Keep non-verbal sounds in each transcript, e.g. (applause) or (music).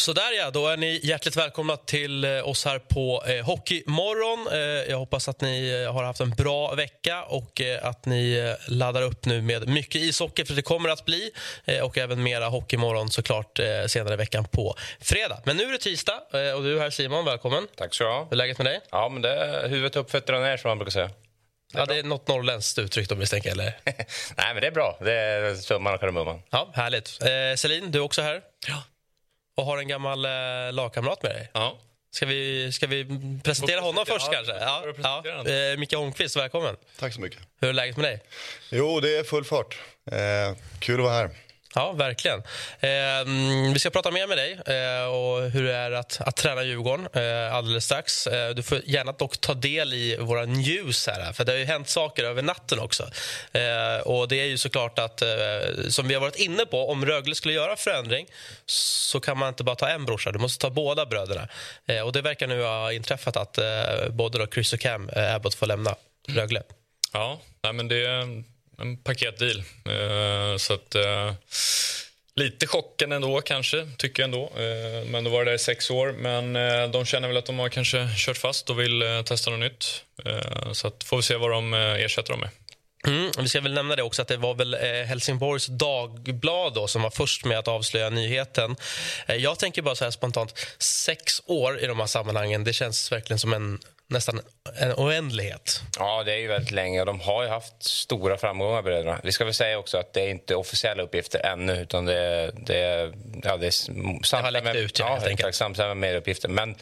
Sådär ja, då är ni hjärtligt välkomna till eh, oss här på eh, Hockeymorgon. Eh, jag hoppas att ni eh, har haft en bra vecka och eh, att ni eh, laddar upp nu med mycket ishockey, för det kommer att bli. Eh, och även mera Hockeymorgon såklart eh, senare i veckan på fredag. Men nu är det tisdag eh, och du är här Simon, välkommen. Tack ska du ha. Hur är läget med dig? Ja, men det är huvudet upp, fötterna ner som man brukar säga. ja, det är något norrländskt uttryck då misstänker eller? (laughs) Nej, men det är bra. Det är summan och kardemumman. Ja, härligt. Eh, Celine, du är också här. Ja. Och har en gammal eh, lagkamrat med dig. Ja. Ska vi, ska vi presentera honom först ja, kanske? Ja, ja. Eh, Micke Holmqvist, välkommen. Tack så mycket. Hur är läget med dig? Jo, det är full fart. Eh, kul att vara här. Ja, verkligen. Eh, vi ska prata mer med dig eh, och hur det är att, att träna Djurgården eh, alldeles strax. Eh, du får gärna dock ta del i våra news här, för det har ju hänt saker över natten också. Eh, och det är ju såklart att, eh, som vi har varit inne på, om Rögle skulle göra förändring så kan man inte bara ta en brorsa, du måste ta båda bröderna. Eh, och det verkar nu ha inträffat att eh, både då Chris och Cam eh, Abbott får lämna Rögle. Ja, nej, men det en, paketdeal. Eh, så att, eh, lite chocken ändå, kanske, tycker jag ändå. Eh, men då var det där i sex år. Men eh, de känner väl att de har kanske kört fast och vill eh, testa något nytt. Eh, så att, får vi se vad de eh, ersätter dem med. Mm, vi ska väl nämna det också att det var väl eh, Helsingborgs Dagblad då, som var först med att avslöja nyheten. Eh, jag tänker bara så här spontant, sex år i de här sammanhangen, det känns verkligen som en nästan en oändlighet. Ja, det är ju väldigt länge de har ju haft stora framgångar bröderna. Vi ska väl säga också att det är inte officiella uppgifter ännu utan det är, det ja, det är samtidigt läckt med, ut, ja, helt enkelt. exakt, samtidigt med mer uppgifter. Men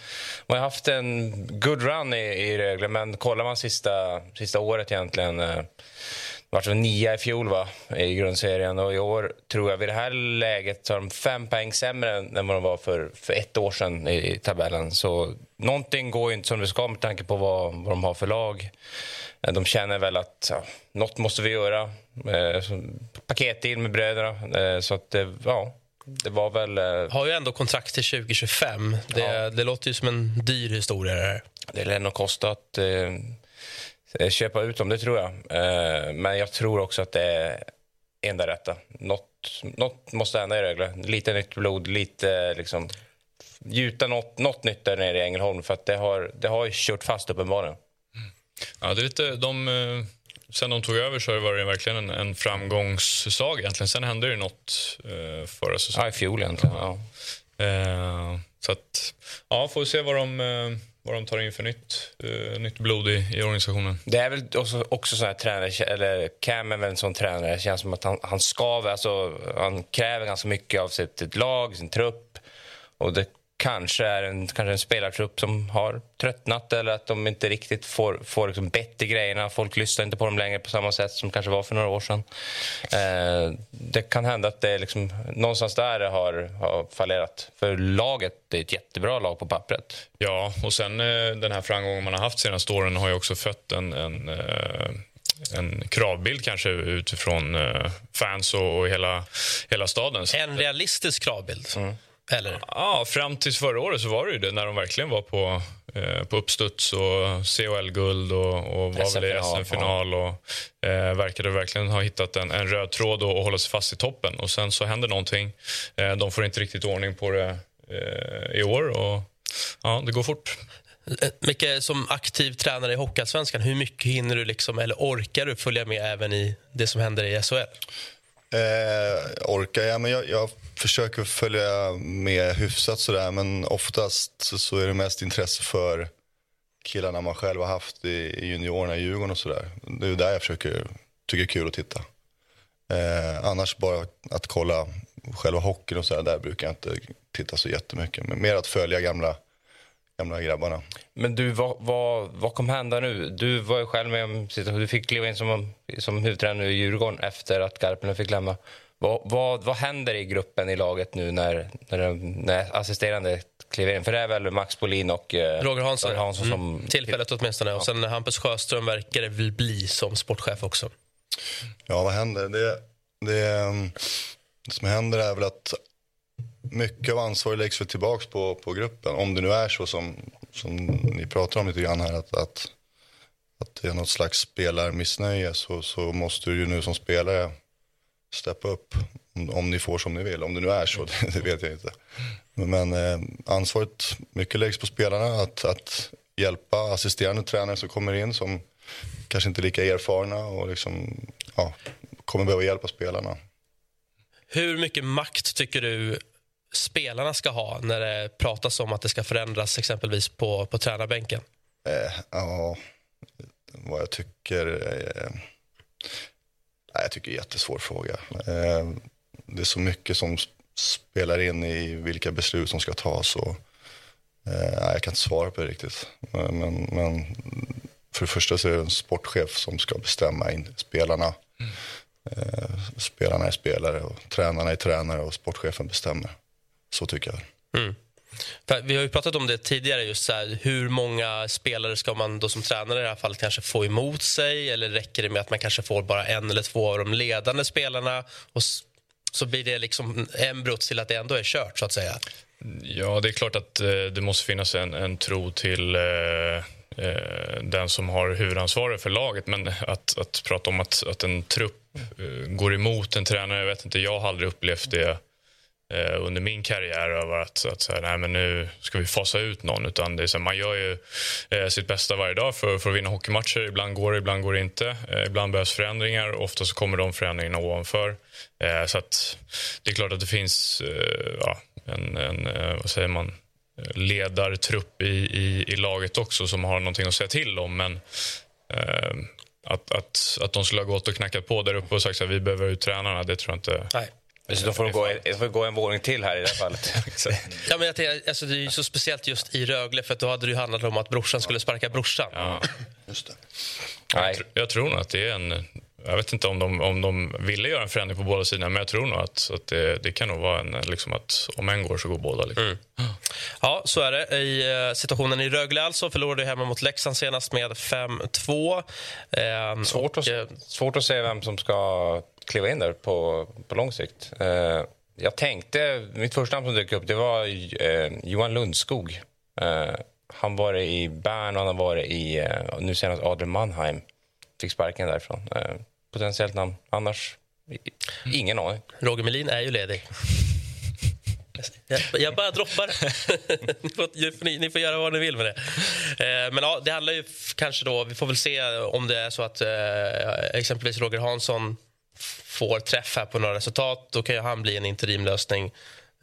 man har haft en good run i, i Rögle men kollar man sista, sista året egentligen eh, det var nia i fjol va, i grundserien och i år tror jag vid det här läget så har de fem poäng sämre än vad de var för, för ett år sedan i, i tabellen. Så någonting går ju inte som det ska med tanke på vad, vad de har för lag. Eh, De känner väl att ja, något måste vi göra. Eh, paketdeal med bröderna. Eh, så att ja, det var väl... Eh, Har ju ändå kontrakt till 2025. Det, Ja. det låter ju som en dyr historia det här. Det lär nog kosta att eh, köpa ut dem, det tror jag. Eh, men jag tror också att det är enda rätta. Något, något måste hända i Rögle. Lite nytt blod, lite liksom gjuta något, något nytt där nere i Ängelholm för att det har, det har ju kört fast uppenbarligen. Ja, det är lite, de, eh, sen de tog över så har det verkligen en, en framgångssaga. Egentligen. Sen hände det något eh, förra säsongen. Ja, i fjol egentligen. Ja. Eh, så att, ja, får vi se vad de, eh, vad de tar in för nytt, uh, nytt blod i, i organisationen. Det är väl också, också så här tränare, eller Cam är väl en sån tränare, det känns som att han, han skaver, alltså han kräver ganska mycket av sitt, sitt lag, sin trupp. Och det kanske är en, kanske en spelartrupp som har tröttnat eller att de inte riktigt får, får liksom bett i grejerna. Folk lyssnar inte på dem längre på samma sätt som kanske var för några år sedan. Eh, det kan hända att det är liksom, någonstans där det har, har fallerat. För laget, det är ett jättebra lag på pappret. Ja, och sen eh, den här framgången man har haft senaste åren har ju också fött en, en, eh, en kravbild kanske utifrån eh, fans och, hela, hela staden. En realistisk kravbild. Eller? Ja, fram tills förra året så var det ju det när de verkligen var på, eh, på uppstuds och CHL-guld och, och var väl i SM-final, SM-final och eh, verkade verkligen ha hittat en, en röd tråd och, och hålla sig fast i toppen. Och sen så händer någonting. Eh, de får inte riktigt ordning på det eh, i år och ja, det går fort. Eh, Micke, som aktiv tränare i Hockeyallsvenskan, hur mycket hinner du liksom, eller orkar du följa med även i det som händer i SHL? Eh, orkar jag? Men jag, jag försöker följa med hyfsat sådär men oftast så, så är det mest intresse för killarna man själv har haft i, i juniorerna i Djurgården och sådär. Det är där jag försöker, tycker det är kul att titta. Eh, annars bara att kolla själva hockeyn och sådär, där brukar jag inte titta så jättemycket. Men mer att följa gamla, gamla grabbarna. Men du, vad, vad, vad kommer hända nu? Du var ju själv med om situationen. Du fick kliva in som, som huvudtränare i Djurgården efter att Garpenlöv fick lämna. Vad, vad, vad händer i gruppen i laget nu när, när, när assisterande kliver in? För det är väl Max Bolin och eh, Roger Hansson, Hansson som... mm. Tillfället åtminstone. Och sen Hampus Sjöström verkar det väl bli som sportchef också. Ja, vad händer? Det, det, det som händer är väl att mycket av ansvaret läggs väl tillbaka på, på gruppen. Om det nu är så som, som ni pratar om lite grann här att, att, att det är något slags spelarmissnöje så, så måste du ju nu som spelare steppa upp om, om ni får som ni vill. Om det nu är så, (laughs) det, det vet jag inte. Men eh, ansvaret mycket läggs på spelarna att, att hjälpa assisterande tränare som kommer in som kanske inte är lika erfarna och liksom, ja, kommer behöva hjälpa spelarna. Hur mycket makt tycker du spelarna ska ha när det pratas om att det ska förändras exempelvis på, på tränarbänken? Eh, ja, vad jag tycker... Eh, jag tycker det är en jättesvår fråga. Eh, det är så mycket som spelar in i vilka beslut som ska tas. Och, eh, jag kan inte svara på det riktigt. Men, men, för det första så är det en sportchef som ska bestämma in spelarna. Mm. Eh, spelarna är spelare, och tränarna är tränare och sportchefen bestämmer. Så tycker jag. Mm. vi har ju pratat om det tidigare. just så här, Hur många spelare ska man då som tränare i det här fallet kanske få emot sig? Eller räcker det med att man kanske får bara en eller två av de ledande spelarna? Och så blir det liksom embryot till att det ändå är kört, så att säga. Ja, det är klart att eh, det måste finnas en, en tro till eh, eh, den som har huvudansvaret för laget. Men att, att prata om att, att en trupp eh, går emot en tränare, jag vet inte, jag har aldrig upplevt det eh, under min karriär över att, att så nej, men nu ska vi fasa ut någon. Utan det är så man gör ju eh, sitt bästa varje dag för, för att vinna hockeymatcher. Ibland går det, ibland går det inte. Eh, ibland behövs förändringar. Ofta så kommer de förändringarna ovanför. Eh, så att det är klart att det finns eh, ja, en, en eh, vad säger man, ledartrupp i, i, i, laget också som har någonting att säga till om. Men eh, att, att, att de skulle ha gått och knackat på där uppe och sagt att vi behöver ut tränarna, det tror jag inte. Nej. Får de gå, får gå en våning till här i det här fallet. (laughs) (laughs) ja, men jag alltså, det är så speciellt just i Rögle för då hade det handlat om att brorsan skulle sparka brorsan. Ja. (clears throat) Just det. Jag, jag tror nog att det är en jag vet inte om de, om de ville göra en förändring på båda sidorna, men jag tror nog att, att det, det kan nog vara en, liksom att om en går så går båda. Liksom. Mm. Ja, så är det. I uh, situationen i Rögle alltså förlorade hemma mot Leksand senast med 5-2. Eh, svårt, och, att, svårt att se vem som ska kliva in där på, på lång sikt. Eh, jag tänkte, mitt första namn som dök upp det var eh, Johan Lundskog. Eh, han var i Bern och han har varit i, eh, nu senast Adrian Mannheim. Fick sparken därifrån. Eh, potentiellt namn. Annars, ingen aning. Roger Melin är ju ledig. Jag, jag bara droppar ni, får, ni, ni, får göra vad ni vill med det. Eh, men ja, det handlar ju kanske då... Vi får väl se om det är så att eh, exempelvis Roger Hansson får träff här på några resultat. Då kan ju han bli en interimlösning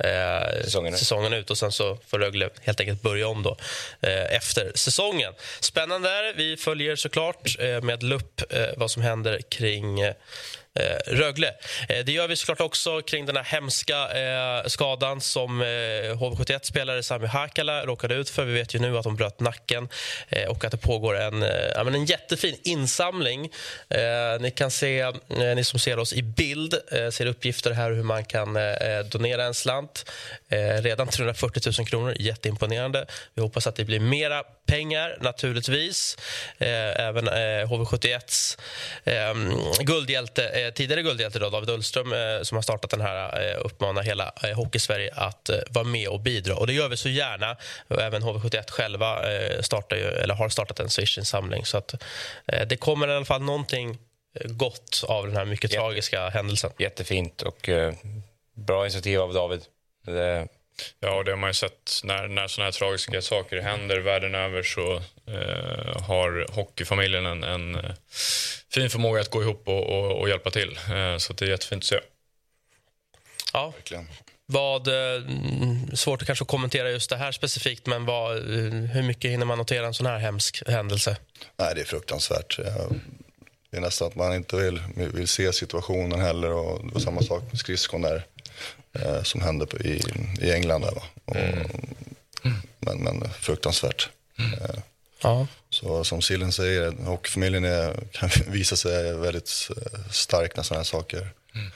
eh, säsongen, säsongen ut. och Sen så får Rögle helt enkelt börja om då, eh, efter säsongen. Spännande Vi följer såklart eh, med lupp eh, vad som händer kring eh, Rögle. Eh, det gör vi såklart också kring den här hemska eh, skadan som eh, HV71-spelare Sami Hakala råkade ut för. Vi vet ju nu att hon bröt nacken eh, och att det pågår en, eh, en jättefin insamling. Eh, ni kan se, eh, ni som ser oss i bild eh, ser uppgifter här hur man kan eh, donera en slant redan 340 000 kronor, jätteimponerande. Vi hoppas att det blir mera pengar naturligtvis. även HV71s guldhjälte Eh, tidigare guldhjälte då, David Ullström eh, som har startat den här eh, uppmanar hela eh, Hockeysverige att eh, vara med och bidra. Och det gör vi så gärna. Även HV71 själva eh, startar ju, eller har startat en Swish-insamling. Så att, eh, det kommer i alla fall någonting gott av den här mycket Jätte, tragiska händelsen. Jättefint och bra initiativ av David. Det Ja, det har man ju sett när, när såna här tragiska saker händer världen över så eh, har hockeyfamiljen en, en eh, fin förmåga att gå ihop och, och, och hjälpa till. Eh, så det är jättefint att se. Ja, Verkligen. Vad, eh, svårt att kanske kommentera just det här specifikt, men vad, eh, hur mycket hinner man notera en sån här hemsk händelse? Nej, det är fruktansvärt. Det är nästan att man inte vill, vill se situationen heller. Och det var samma sak med skridskon där eh, som hände i, i England. Där, och, mm. men, men fruktansvärt. Mm. Eh, ja. Så som Sillen säger, hockeyfamiljen är, kan (laughs) visa sig väldigt eh, stark när sådana här saker mm.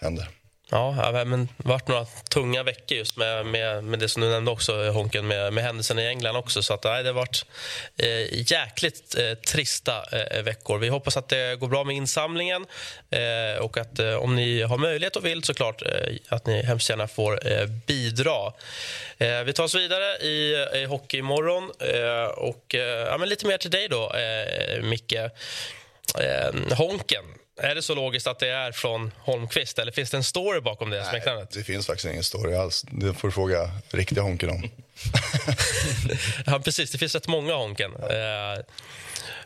händer. Ja, men det har varit några tunga veckor just med, med, med det som du nämnde också, Honken, med, med händelserna i England också. Så att, nej, det har varit eh, jäkligt eh, trista eh, veckor. Vi hoppas att det går bra med insamlingen eh, och att eh, om ni har möjlighet och vill såklart eh, att ni hemskt gärna får eh, bidra. Eh, vi tar oss vidare i, i Hockeymorgon eh, och eh, ja, men lite mer till dig då, Micke. Honken är det så logiskt att det är från Holmqvist eller finns det en story bakom det smeknamnet? Det finns faktiskt ingen story alls. Det får du fråga riktiga Honken om. (laughs) ja, precis. Det finns rätt många Honken. Ja. Eh,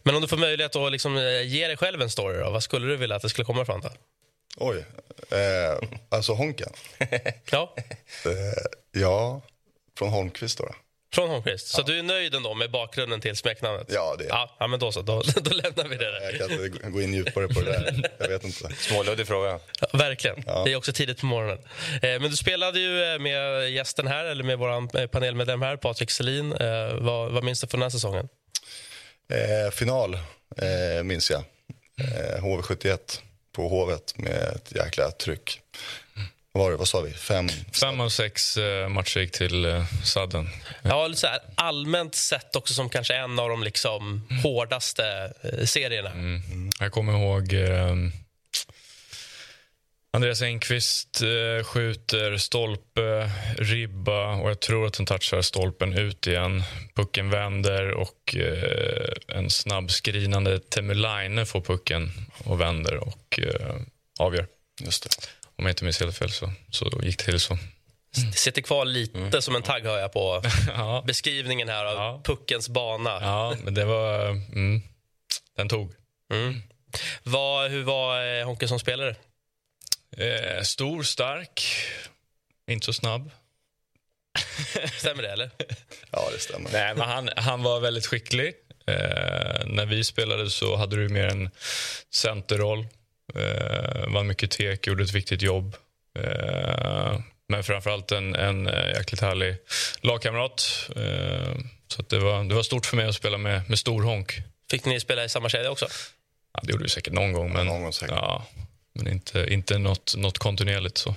men om du får möjlighet att liksom eh, ge dig själv en story, då, vad skulle du vilja att det skulle komma ifrån? Då? Oj. Eh, alltså Honken? ja. Eh, ja, från Holmqvist då. Från Holmqvist. Så du är nöjd ändå med bakgrunden till smeknamnet? Ja, det är ja, ja, men då så. Då, (laughs) då lämnar vi det där. Jag kan inte gå in djupare på det där. Jag vet inte. Småluddig fråga. Ja, verkligen. Ja. Det är också tidigt på morgonen. Eh, men du spelade ju eh, med gästen här, eller med vår eh, panelmedlem här, Patrik Selin. Eh, vad, vad minns du från den här säsongen? Eh, final eh, minns jag. HV71 på Hovet med ett jäkla tryck var det, vad sa vi? Fem? Fem av sex eh, matcher gick till eh, sadden. Ja, så här, allmänt sett också som kanske en av de liksom mm. hårdaste eh, serierna. Mm. Mm. Jag kommer ihåg eh, Andreas Engqvist eh, skjuter stolpe, ribba och jag tror att han touchar stolpen ut igen. Pucken vänder och eh, en snabbskrinande Temulaine får pucken och vänder och avgör. Just det. Om jag inte minns helt fel så, så gick det till så. Mm. Det sitter kvar lite mm. som en tagg hör jag på (laughs) ja. beskrivningen här av ja. puckens bana. Ja, men det var... Mm, den tog. Mm. Vad, hur var eh, Honke som spelare? Eh, stor, stark, inte så snabb. (laughs) Stämmer det, eller? (laughs) Ja, det stämmer. Nej, men han, han var väldigt skicklig. Eh, när vi spelade så hade du mer en centerroll. Eh, vann mycket tek, gjorde ett viktigt jobb. Eh, men framförallt en, en eh, jäkligt härlig lagkamrat. Eh, så det, var, det var stort för mig att spela med, med stor honk. Fick ni spela i samma kedja också? Ja, det gjorde vi säkert någon gång. Men, ja, någon gång ja, men inte, inte något, något kontinuerligt. så.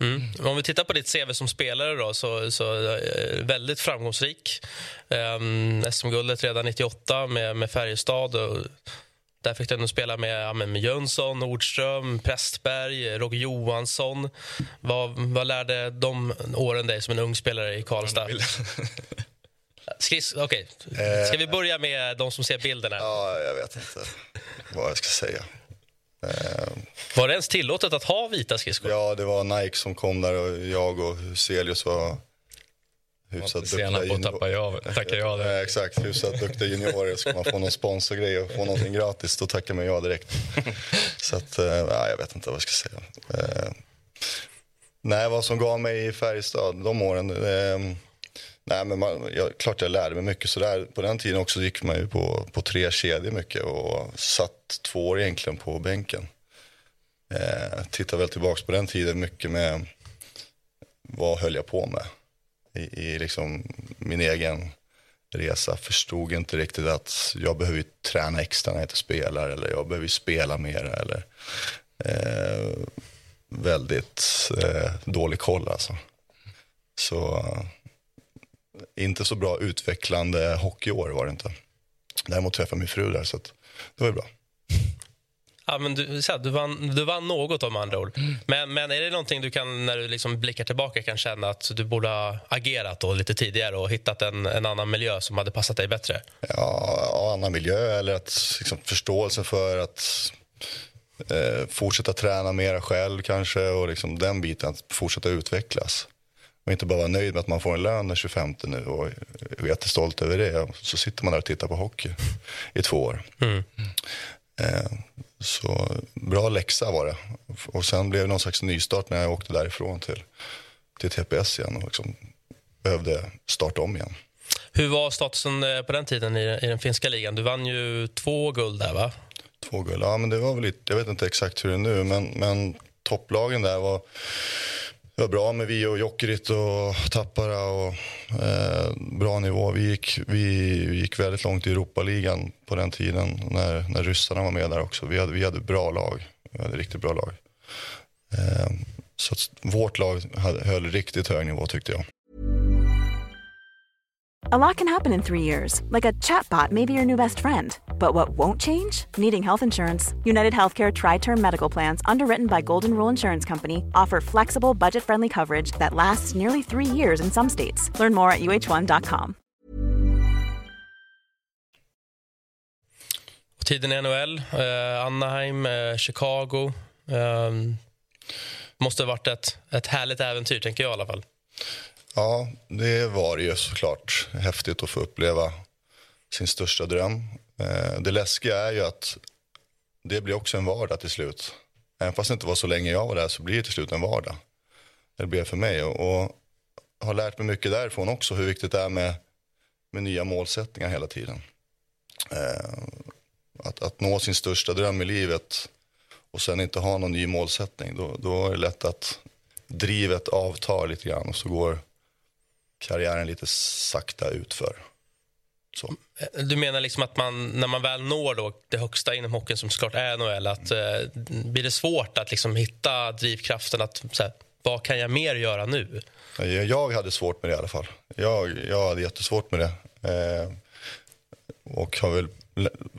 Mm. Om vi tittar på ditt CV som spelare då, så, så eh, väldigt framgångsrik. Um, SM-guldet redan 98 med, med Färjestad. Och där fick du spela med, ja, med Jönsson, Nordström, Prästberg, Roger Johansson. Vad, vad lärde de åren dig som en ung spelare i Karlstad? (laughs) Skris, okay. Ska vi börja med de som ser bilden? Här? Ja, jag vet inte vad jag ska säga. Var det ens tillåtet att ha vita skridskor? Ja, det var Nike som kom där och jag och Huselius var hyfsat Sena på att tappa ja, tacka (laughs) ja. Exakt, hyfsat duktiga juniorer. Ska man få någon sponsorgrej och få någonting gratis, då tackar man ja direkt. (laughs) Så att, äh, jag vet inte vad jag ska säga. Äh, nej, vad som gav mig i Färjestad de åren. Äh, nej, men man, jag, klart jag lärde mig mycket. Så där, på den tiden också gick man ju på, på tre kedjor mycket och satt två år egentligen på bänken. Eh, tittar väl tillbaks på den tiden mycket med vad höll jag på med i, i liksom min egen resa. Förstod inte riktigt att jag behöver träna extra när jag inte spelar eller jag behöver spela mer. Eller, eh, väldigt eh, dålig koll alltså. Så inte så bra utvecklande hockeyår var det inte. Däremot träffade jag min fru där så det var ju bra. Ja, men du, så du, vann, du vann något om andra ord. Mm. Men, men är det någonting du kan, när du liksom blickar tillbaka kan känna att du borde ha agerat då lite tidigare och hittat en, en annan miljö som hade passat dig bättre? Ja, annan miljö eller att liksom, förståelse för att eh, fortsätta träna mera själv kanske och liksom den biten, att fortsätta utvecklas. Och inte bara vara nöjd med att man får en lön den 25 nu och är jättestolt över det. Så sitter man där och tittar på hockey i två år. Mm. Eh, så bra läxa var det. Och sen blev det någon slags nystart när jag åkte därifrån till, till TPS igen och liksom behövde starta om igen. Hur var statusen eh, på den tiden i, i den finska ligan? Du vann ju två guld där va? Två guld, ja men det var väl lite, jag vet inte exakt hur det är nu men, men topplagen där var var bra med vi och Jokerit och Tappara och eh, bra nivå. Vi gick, vi, vi gick väldigt långt i Europaligan på den tiden när, när ryssarna var med där också. Vi hade, vi hade bra lag. Vi hade riktigt bra lag. Eh, så att vårt lag hade- höll riktigt hög nivå tyckte jag. A lot can happen in three years, like a chatbot may be your new best friend. But what won't change? Needing health insurance. United Healthcare Tri Term Medical Plans, underwritten by Golden Rule Insurance Company, offer flexible, budget friendly coverage that lasts nearly three years in some states. Learn more at uh1.com. Och tiden i NHL, eh, Anaheim, eh, Chicago. Eh, måste ha varit ett, ett härligt äventyr, tänker jag i alla fall. Ja, det var ju såklart häftigt att få uppleva sin största dröm. Eh, det läskiga är ju att det blir också en vardag till slut. Även fast det inte var så länge jag var där så blir det till slut en vardag. Det blev för mig och, och har lärt mig mycket därifrån också hur viktigt det är med, med nya målsättningar hela tiden. Eh, att, att nå sin största dröm i livet och sen inte ha någon ny målsättning, då, då är det lätt att drivet avtar lite grann och så går karriären lite sakta utför. Så. Eh, Du menar liksom att man, när man väl når då det högsta inom hockeyn som såklart är NHL, att, eh, blir det svårt att liksom hitta drivkraften att så här, vad kan jag mer göra nu? Jag, hade svårt med det i alla fall. Jag, jag hade jättesvårt med det. Eh, och har väl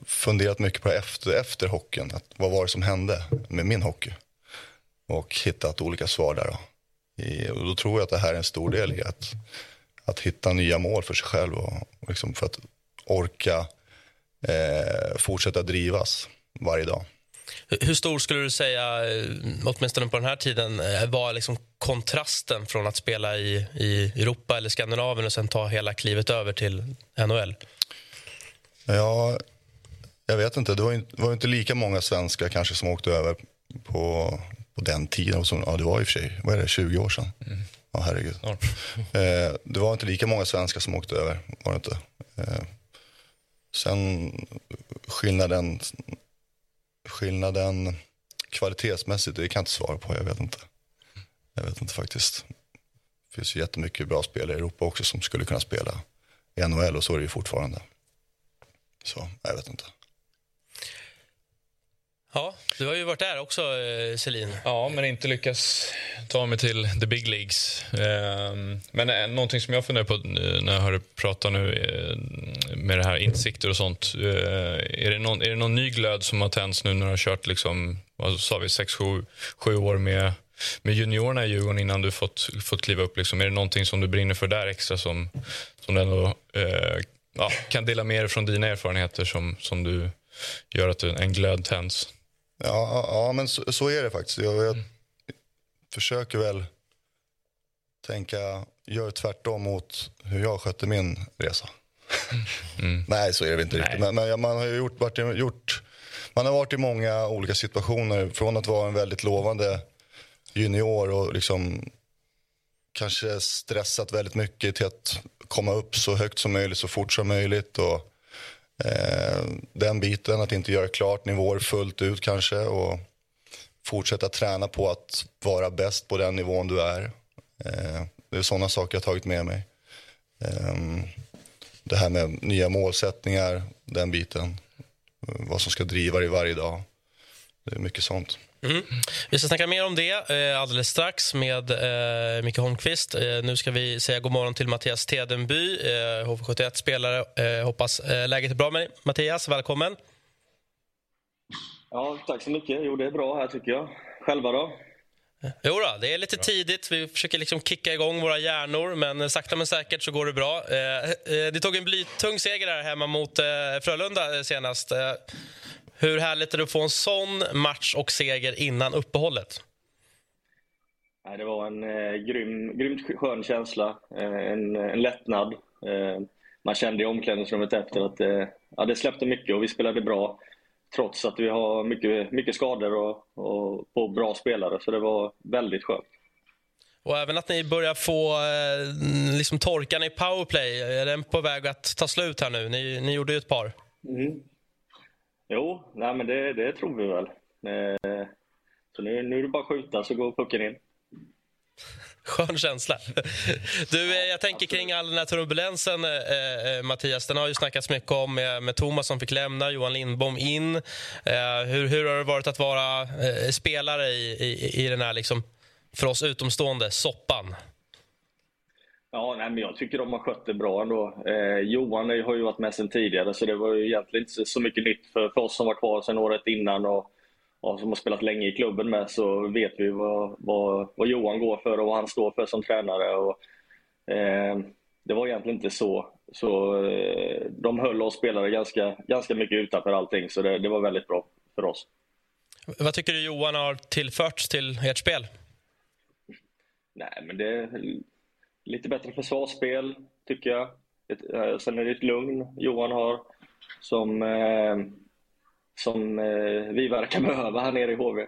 funderat mycket på det efter, efter hockeyn. Att vad var det som hände med min hockey? Och hittat olika svar där. Då. I, och då tror jag att det här är en stor del i att, att hitta nya mål för sig själv. Och, och liksom för att orka eh, fortsätta drivas varje dag. Hur- stor skulle du säga, eh, åtminstone på den här tiden, eh, var liksom kontrasten från att spela i, i Europa eller Skandinavien och sen ta hela klivet över till NHL? Ja, jag vet inte. Det var inte, var inte lika många svenskar kanske som åkte över på, på den tiden. Och som, ja, det var i och för sig, vad är det, 20 år sedan? Ja, herregud. Ja. (laughs) Eh, det var inte lika många svenskar som åkte över, var det inte. Eh, sen skillnaden, skillnaden kvalitetsmässigt, det kan jag inte svara på. Jag vet inte. Jag vet inte faktiskt. Det finns ju jättemycket bra spelare i Europa också som skulle kunna spela i NHL och så är det ju fortfarande. Så, jag vet inte. Ja, du har ju varit där också, eh, Selin. Ja, men inte lyckas ta mig till the big leagues. Ehm, men eh, någonting som jag funderar på när jag hör dig prata nu eh, med det här insikter och sånt. Är det någon, är det någon ny glöd som har tänts nu när du har kört liksom, vad sa vi, sex, sju, sju år med, med juniorerna i Djurgården innan du fått, fått kliva upp? Liksom? Är det någonting som du brinner för där extra som, som du ändå eh, ja, kan dela med dig från dina erfarenheter som, som du gör att en glöd tänds? Ja, ja, men så, så är det faktiskt. Jag, jag försöker väl tänka, gör tvärtom mot hur jag skötte min resa. (laughs) Nej, så är det väl inte riktigt. Men, men man har ju gjort, varit, gjort, man har varit i många olika situationer. Från att vara en väldigt lovande junior och liksom kanske stressat väldigt mycket till att komma upp så högt som möjligt, så fort som möjligt. Och, Eh, den biten, att inte göra klart nivåer fullt ut kanske. Och fortsätta träna på att vara bäst på den nivån du är. Eh, det är sådana saker jag har tagit med mig. Ehm, det här med nya målsättningar, den biten. Vad som ska driva dig varje dag. Det är mycket sånt. Vi ska snacka mer om det eh, alldeles strax med eh, Micke Holmqvist. Eh, nu ska vi säga god morgon till Mattias Tedenby, eh, HV71-spelare. Eh, hoppas läget är bra med dig. Mattias, välkommen. Ja, tack så mycket. Jo, det är bra här tycker jag. Själva då? Jo då, det är lite tidigt. Vi försöker liksom kicka igång våra hjärnor, men sakta men säkert så går det bra. Eh, eh, det tog en blytung seger här hemma mot eh, Frölunda senast. Hur härligt är det att få en sån match och seger innan uppehållet? Nej, det var en eh, grym, grymt skön känsla. Eh, en, en lättnad. Eh, man kände i omklädningsrummet efter att eh, ja, det släppte mycket och vi spelade bra. Trots att vi har mycket, mycket skador och, och på bra spelare. Så det var väldigt skönt. Och även att ni börjar få eh, liksom torkan i powerplay. Är den på väg att ta slut här nu? Ni, ni gjorde ju ett par. Jo, nej, men det, det tror vi väl. Eh, så nu, nu är det bara att skjuta så går pucken in. Skön känsla. Du, eh, jag tänker kring all den här turbulensen, eh, eh, Mattias. Den har ju snackats mycket om med, med Thomas som fick lämna, Johan Lindbom in. Eh, hur, hur har det varit att vara eh, spelare i, i, i den här liksom för oss utomstående, soppan? Ja, nej, men jag tycker de har skött det bra ändå. Eh, Johan har ju varit med sen tidigare så det var ju egentligen inte så mycket nytt för, för oss som var kvar sen året innan och, och som har spelat länge i klubben med så vet vi vad, vad, vad Johan går för och vad han står för som tränare. Och, eh, det var egentligen inte så. så eh, de höll oss spelare ganska, ganska mycket utanför allting så det, det var väldigt bra för oss. Vad tycker du Johan har tillförts till ert spel? Nej, men det lite bättre försvarsspel, tycker jag. Eh, sen är det ett lugn Johan har som, eh, som eh, vi verkar (laughs) behöva här nere i HV.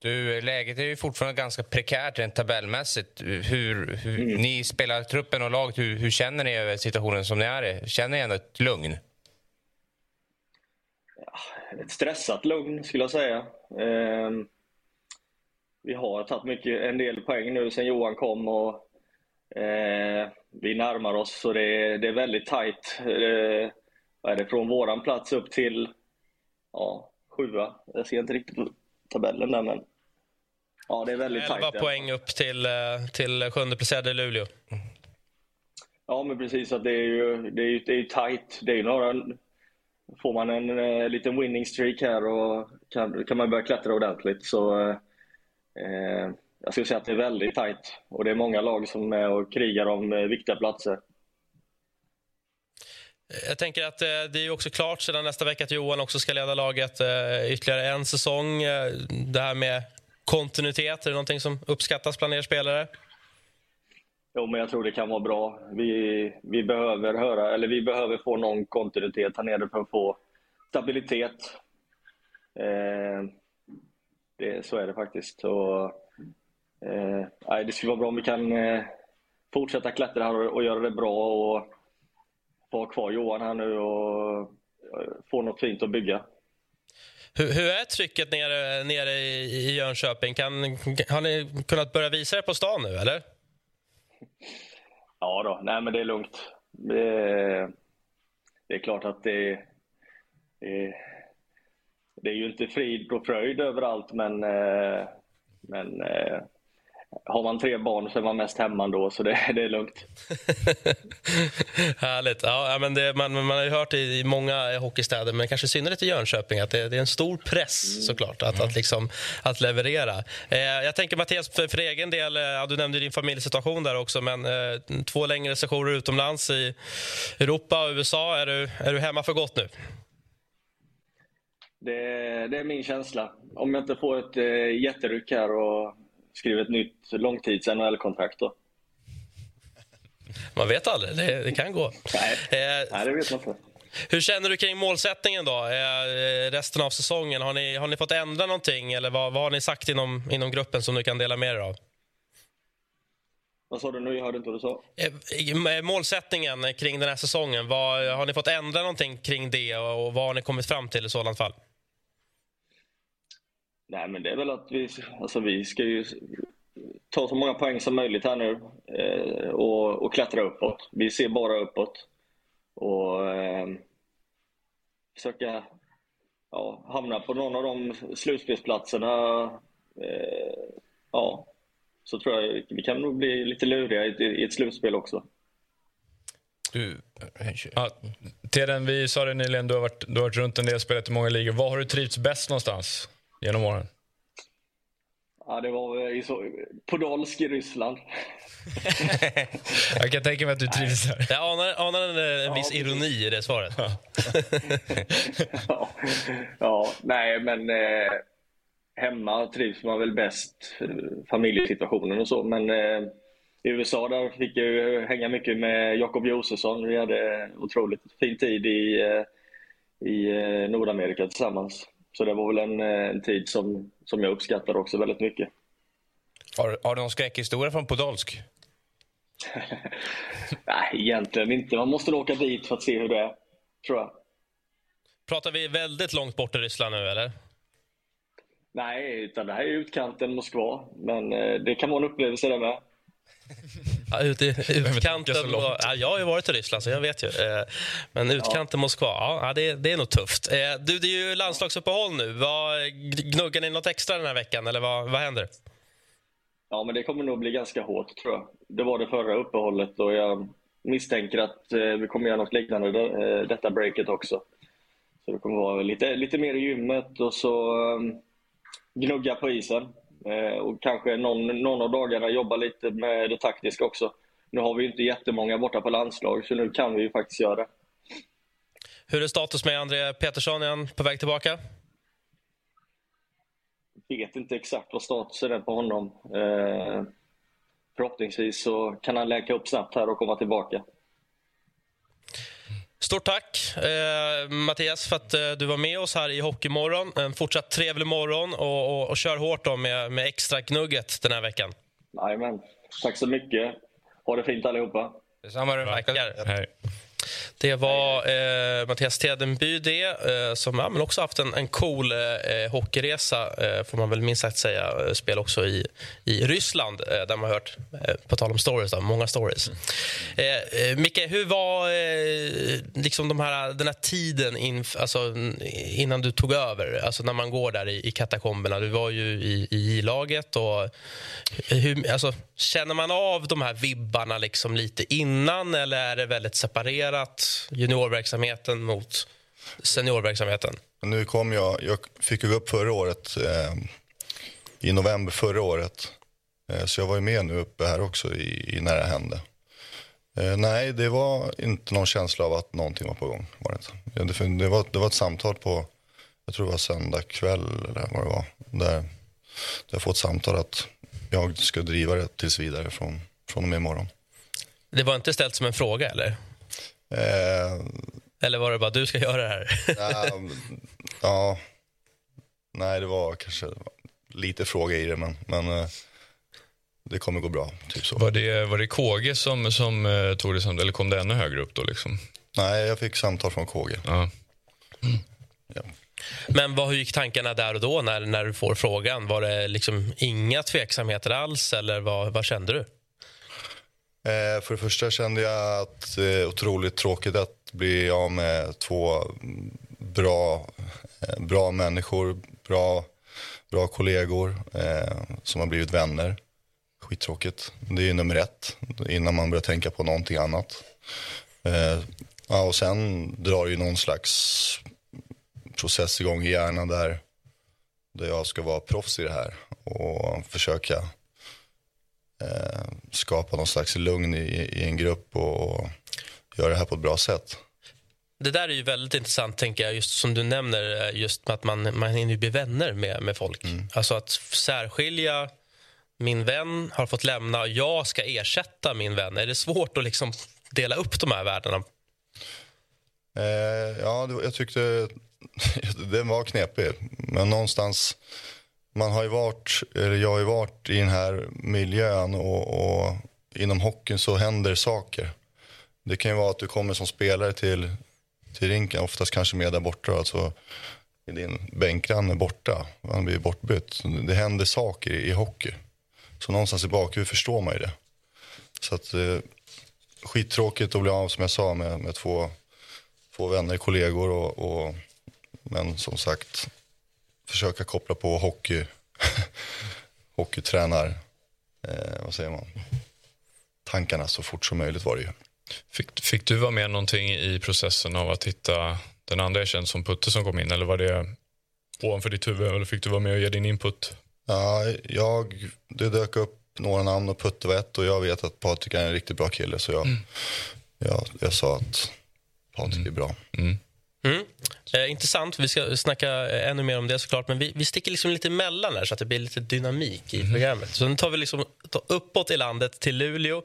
Du, läget är ju fortfarande ganska prekärt rent tabellmässigt. Hur, hur Mm. Ni spelar truppen och laget, hur, hur känner ni över situationen som ni är i? Känner ni ändå ett lugn? ett stressat lugn skulle jag säga. Eh, vi har tagit mycket, en del poäng nu sen Johan kom och eh, vi närmar oss så det är, det är väldigt tajt. Eh, vad är det, från våran plats upp till ja, sjua. Jag ser inte riktigt på tabellen där men ja, det är väldigt tajt. 11 där. poäng upp till, eh, till sjunde placerade Luleå. Ja, men precis. Att det är ju, det är ju, det är ju tajt. Det är ju några, får man en eh, liten winning streak här och kan, kan man börja klättra ordentligt. Så eh, jag skulle säga att det är väldigt tajt. Och det är många lag som är och krigar om eh, viktiga platser. Jag tänker att eh, det är också klart sedan nästa vecka att Johan också ska leda laget eh, ytterligare en säsong. Det här med kontinuitet, är det någonting som uppskattas bland er spelare? Jo, men jag tror det kan vara bra. Vi, vi, behöver höra, eller vi behöver få någon kontinuitet här nere för att få stabilitet. Eh, det, så är det faktiskt. Och, eh, det skulle vara bra om vi kan eh, fortsätta klättra här och, och göra det bra och få ha kvar Johan här nu och eh, få något fint att bygga. Hur, hur är trycket nere, nere i, i Jönköping? Kan, har ni kunnat börja visa er på stan nu, eller? (laughs) Ja då, nej men det är lugnt. Det, det är klart att det, det, det är ju inte frid och fröjd överallt men, eh, men eh, har man tre barn så är man mest hemma ändå så det, det är lugnt. (laughs) Härligt. Ja, men det, man, man har ju hört i, många hockeystäder, men kanske i synnerhet i Jönköping, att det, det är en stor press såklart att, att, liksom, att leverera. Eh, jag tänker Mattias, för, för egen del, eh, ja, du nämnde din familjesituation där också, men eh, två längre sessioner utomlands i Europa och USA. Är du, är du hemma för gott nu? Det, det är min känsla. Om jag inte får ett eh, jätteryck här och skriver ett nytt långtids NHL-kontrakt då. Man vet aldrig, det, det kan gå. Nej, Eh, nej det vet man inte. hur känner du kring målsättningen då, eh, resten av säsongen? Har ni, har ni fått ändra någonting eller vad, vad har ni sagt inom, inom gruppen som du kan dela med er av? Vad sa du nu? Jag hörde inte vad du sa. Eh, Målsättningen kring den här säsongen, vad, har ni fått ändra någonting kring det och och vad har ni kommit fram till i sådant fall? Nej, men det är väl att vi, alltså vi ska ju ta så många poäng som möjligt här nu eh, och, och klättra uppåt. Vi ser bara uppåt. Och eh, försöka ja, hamna på någon av de slutspelsplatserna. Eh, ja, så tror jag vi kan nog bli lite luriga i, ett- i ett slutspel också. Du, Ja, Teden, vi sa det nyligen, du har, varit, du har varit runt en del, spelat i många ligor. Var har du trivts bäst någonstans genom åren? Ja, det var väl i så, Podolsk i Ryssland. (laughs) Jag kan tänka mig att du trivs där. Jag anar, anar en, en viss Ja, ironi i det svaret. (laughs) ja, ja, nej men eh, hemma trivs man väl bäst, eh, familjesituationen och så. Men eh, i USA där fick jag ju hänga mycket med Jakob Josefsson. Vi hade otroligt fin tid i, eh, i eh, Nordamerika tillsammans. Så det var väl en, eh, en tid som, som jag uppskattar också väldigt mycket. har, har du någon skräckhistoria från Podolsk? (laughs) Nej, egentligen inte. Man måste åka dit för att se hur det är, tror jag. Pratar vi väldigt långt bort i Ryssland nu, eller? Nej, utan det här är utkanten Moskva. Men eh, det kan vara en upplevelse det med. (laughs) Ja, ut i utkanten. långt. Ja, jag har ju varit i Ryssland, så jag vet ju. Eh, Men utkanten Moskva, ja, ja, det, det är nog tufft. Eh, Du, det är ju landslagsuppehåll nu. Vad, gnuggar ni något extra den här veckan, eller vad, vad händer? Ja, men det kommer nog bli ganska hårt tror jag. Det var det förra uppehållet och jag misstänker att eh, vi kommer göra något liknande detta breaket också. Så det kommer vara lite, lite mer i gymmet och så um, gnugga på isen. Eh, och kanske någon, någon av dagarna jobba lite med det taktiska också. Nu har vi inte jättemånga borta på landslag, så nu kan vi ju faktiskt göra det. Hur är status med André Petersson? Är han på väg tillbaka? vet inte exakt vad statusen är på honom. Eh, förhoppningsvis så kan han läka upp snabbt här och komma tillbaka. Stort tack, eh, Mattias, för att eh, du var med oss här i Hockeymorgon. En fortsatt trevlig morgon och, och, och kör hårt då med, med extra gnugget den här veckan. Jajamän. Tack så mycket. Ha det fint allihopa. Detsamma. Tackar. Hej. Det var eh, Mattias Tedenby det, eh, som ja, men också haft en, en cool eh, hockeyresa, eh, får man väl minst sagt säga. Eh, Spel också i, i Ryssland, eh, där man har hört, eh, på tal om stories, då, många stories. Eh, eh, Micke, hur var eh, liksom de här, den här tiden inf, alltså, innan du tog över? Alltså när man går där i, i katakomberna. Du var ju i, i J-laget. Och, hur, alltså, känner man av de här vibbarna liksom lite innan eller är det väldigt separerat? Juniorverksamheten mot seniorverksamheten? Nu kom jag, jag fick ju upp förra året, eh, i november förra året. Eh, så jag var ju med nu uppe här också i, i när det hände. Eh, nej, det var inte någon känsla av att någonting var på gång. Var det, det, det, var, det var ett samtal på, jag tror det var söndag kväll eller vad det var. Där, där jag fått samtal att jag ska driva det tills vidare från, från och med imorgon. Det var inte ställt som en fråga, eller? Eh, Eller var det bara du ska göra det här? ja, ja, nej det var kanske lite fråga i det men, men eh, det kommer gå bra. Typ så. Var det, var det KG som, som eh, tog det som, eller kom det ännu högre upp då? Liksom? Nej, jag fick samtal från KG. Ja. Ja. Men vad, hur gick tankarna där och då när, när du får frågan? Var det liksom inga tveksamheter alls eller vad, vad kände du? Eh, för det första kände jag att det är otroligt tråkigt att bli av med två bra, eh, bra människor, bra, bra kollegor eh, som har blivit vänner. Skittråkigt. Det är ju nummer ett innan man börjar tänka på någonting annat. Eh, ja, och sen drar ju någon slags process igång i hjärnan där, där jag ska vara proffs i det här och försöka eh, skapa någon slags lugn i, i en grupp och göra det här på ett bra sätt. Det där är ju väldigt intressant, tänker jag, just som du nämner, eh, just med att man, man hinner bli vänner med, med folk. Alltså att särskilja min vän har fått lämna och jag ska ersätta min vän. Är det svårt att liksom dela upp de här värdena? Eh, ja, jag tyckte (laughs) den var knepig. Men någonstans, man har ju varit, eller jag har ju varit i den här miljön och, och inom hockeyn så händer saker. Det kan ju vara att du kommer som spelare till, till rinken, oftast kanske med där borta, alltså din bänkgranne borta, han blir bortbytt. Det händer saker i, i hockey. Så någonstans i bakhuvudet förstår man ju det. Så att, eh, skittråkigt att bli av, som jag sa, med, med två, två vänner, kollegor och, och men som sagt, försöka koppla på hockey, (laughs) hockeytränar, eh, vad säger man, tankarna så fort som möjligt var det ju. Fick, fick du vara med någonting i processen av att hitta den andra jag känd som Putte som kom in? Eller var det ovanför ditt huvud? Eller fick du vara med och ge din input? Ja, jag, det dök upp några namn och Putte var ett och jag vet att Patrik är en riktigt bra kille så jag, jag, jag sa att Patrik är bra. Mm. Eh, intressant. Vi ska snacka eh, ännu mer om det såklart. Men vi, vi sticker liksom lite emellan här så att det blir lite dynamik i programmet. Så nu tar vi liksom tar uppåt i landet till Luleå.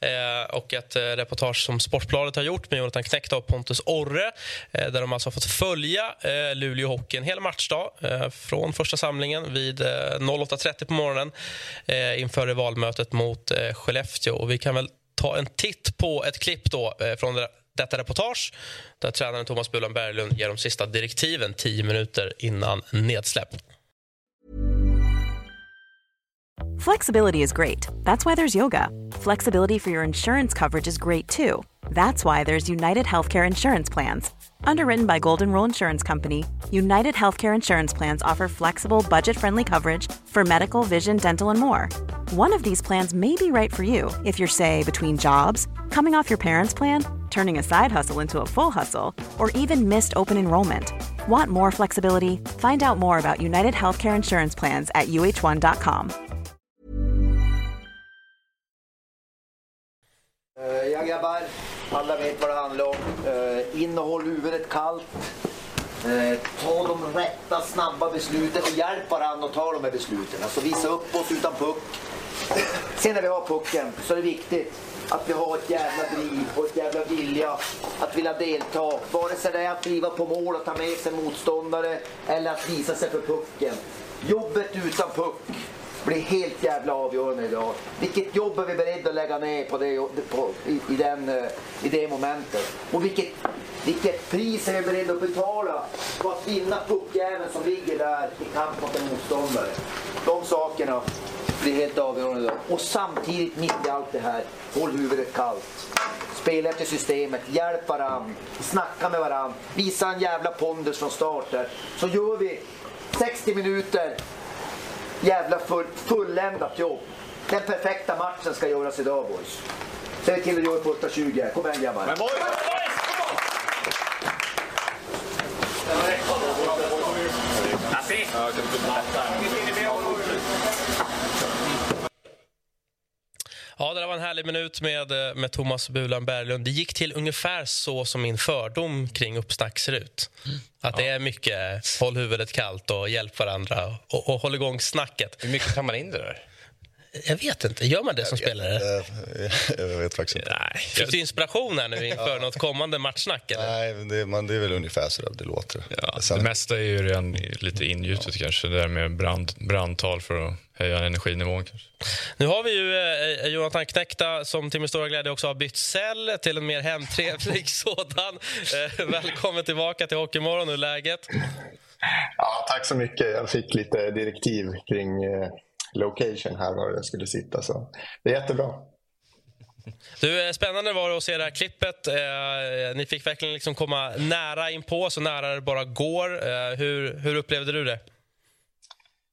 Eh, och ett eh, reportage som Sportbladet har gjort med Jonathan Knekta och Pontus Orre. Eh, där de alltså har fått följa eh, Luleå Hockey en hel matchdag. Eh, från första samlingen vid eh, 08.30 på morgonen eh, inför valmötet mot eh, Skellefteå. Och vi kan väl ta en titt på ett klipp då, eh, från det, detta reportage där tränaren Thomas Bulan Berglund ger de sista direktiven tio minuter innan nedsläpp. Flexibility is great. That's why there's yoga. Flexibility for your insurance coverage is great too. That's why there's United Healthcare Insurance Plans. Underwritten by Golden Rule Insurance Company, United Healthcare Insurance Plans offer flexible, budget friendly coverage for medical, vision, dental, and more. One of these plans may be right for you if you're, say, between jobs, coming off your parents' plan, turning a side hustle into a full hustle, or even missed open enrollment. Want more flexibility? Find out more about United Healthcare Insurance Plans at uh1.com. Uh, ja grabbar, alla vet vad handlar om. Uh, in och håll huvudet kallt. Uh, ta de rätta, snabba besluten och hjälp varandra att ta de här besluten. Alltså visa upp oss utan puck. Sen när vi har pucken så är det viktigt att vi har ett jävla driv och ett jävla vilja att vilja delta. Vare sig det är att driva på mål och ta med sig motståndare eller att visa sig för pucken. Jobbet utan puck blir helt jävla avgörande idag. Vilket jobb är vi beredda att lägga ner på det, på, i, i, den, eh, i det momentet? Och vilket, vilket pris är vi beredda att betala på att vinna puckjäveln som ligger där i kamp mot en motståndare? De sakerna blir helt avgörande idag. Och samtidigt mitt i allt det här, håll huvudet kallt. Spela efter systemet, hjälp varann, snacka med varann, visa en jävla pondus från start där. Så gör vi 60 minuter jävla full, fulländat jobb. Den perfekta matchen ska göras idag boys. Säg till att göra på 8.20 Kom igen grabbar. Ja, det var en härlig minut med, med Thomas Bulan Berglund. Det gick till ungefär så som min fördom kring uppsnack ser ut. Att det är mycket håll huvudet kallt och hjälp varandra och, och håll igång snacket. Hur mycket tar man in det där? Jag vet inte. Gör man det som spelare? (laughs) Jag vet faktiskt inte. Nej. Fick du inspiration här nu inför något kommande matchsnack? Eller? Nej, det, man, det är väl ungefär så det låter. Ja, det mesta är ju redan lite ingjutet kanske, det där med brand, brandtal för att höja energinivån. Kanske. Nu har vi ju eh, Jonathan Knäckta som till min stora glädje också har bytt cell till en mer hemtrevlig (laughs) sådan. Eh, välkommen tillbaka till Hockeymorgon. Hur är läget? Ja, tack så mycket. Jag fick lite direktiv kring eh, location här var jag skulle sitta. Så det är jättebra. (laughs) Du, eh, spännande var det att se det här klippet. Eh, ni fick verkligen liksom komma nära inpå, så nära det bara går. Eh, hur, hur upplevde du det?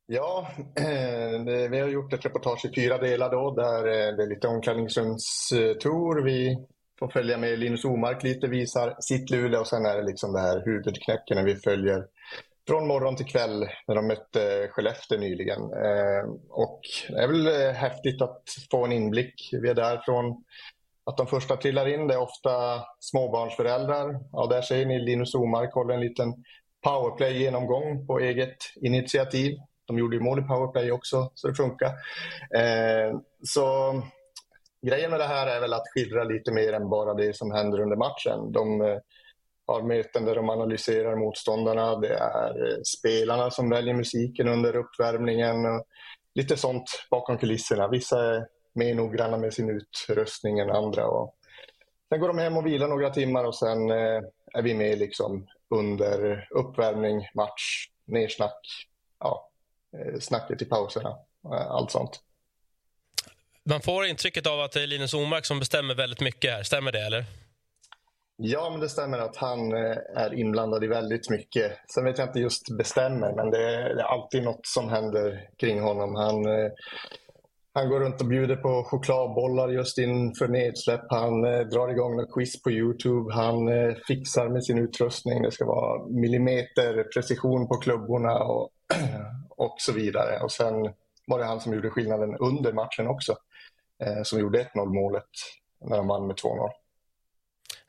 Ja, eh, vi har gjort ett reportage i fyra delar då, där eh, det är lite omklädningsrumstour. Vi får följa med Linus Omark lite, visar sitt Luleå och sen är det liksom det här huvudknäcken när vi följer från morgon till kväll när de mötte Skellefteå nyligen. Eh, och det är väl eh, häftigt att få en inblick. Vi är där från att de första trillar in. Det är ofta småbarnsföräldrar. Ja, där ser ni Linus Omark håller en liten powerplay-genomgång på eget initiativ. De gjorde ju mål i powerplay också, så det funkar. Eh, så grejen med det här är väl att skildra lite mer än bara det som händer under matchen. De eh, har möten där de analyserar motståndarna. Det är eh, spelarna som väljer musiken under uppvärmningen. Och lite sånt bakom kulisserna. Vissa är mer noggranna med sin utrustning än andra. Och sen går de hem och vilar några timmar och sen eh, är vi med liksom under uppvärmning, match, nersnack, ja, eh, snacket i pauserna. Allt sånt. Man får intrycket av att det är Linus Omark som bestämmer väldigt mycket här. Stämmer det? eller? Ja, men det stämmer att han eh, är inblandad i väldigt mycket. Sen vet jag inte just bestämmer, men det är, alltid något som händer kring honom. Han, eh, han går runt och bjuder på chokladbollar just inför nedsläpp. Han eh, drar igång något quiz på Youtube. Han fixar med sin utrustning. Det ska vara millimeter precision på klubborna och, (clears throat) och så vidare. Och sen var det han som gjorde skillnaden under matchen också. Som gjorde 1-0 målet när de vann med 2-0.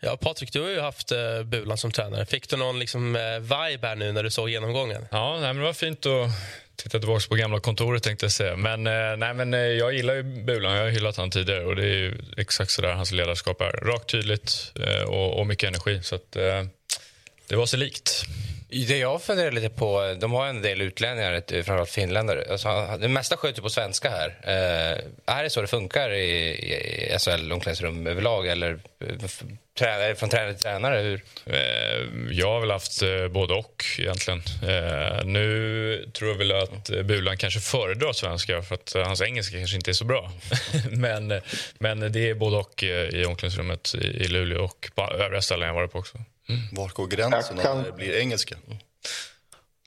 Ja, Patrik, du har ju haft eh, Bulan som tränare. Fick du någon liksom, eh, vibe här nu när du såg genomgången? Ja, nej, men det var fint att titta tillbaka på gamla kontoret tänkte jag säga. Men, eh, nej, men eh, jag gillar ju Bulan, jag har hyllat honom tidigare och det är ju exakt så där hans ledarskap är. Rakt, tydligt eh, och, och, mycket energi. Så att, eh, det var så likt. Det jag funderar lite på, de har en del utlänningar, framförallt finländare. Alltså, det mesta sköter på svenska här. Eh, är det så det funkar i, i SHL-omklädningsrum överlag? Eller tränare, från tränare till tränare? Hur? Eh, jag har väl haft eh, både och egentligen. Eh, nu tror jag väl att eh, Bulan kanske föredrar svenska för att eh, hans engelska kanske inte är så bra. (laughs) men, eh, men det är både och i omklädningsrummet i Luleå och på övriga ställen jag varit på också. Mm. Var går gränsen kan... när det blir engelska?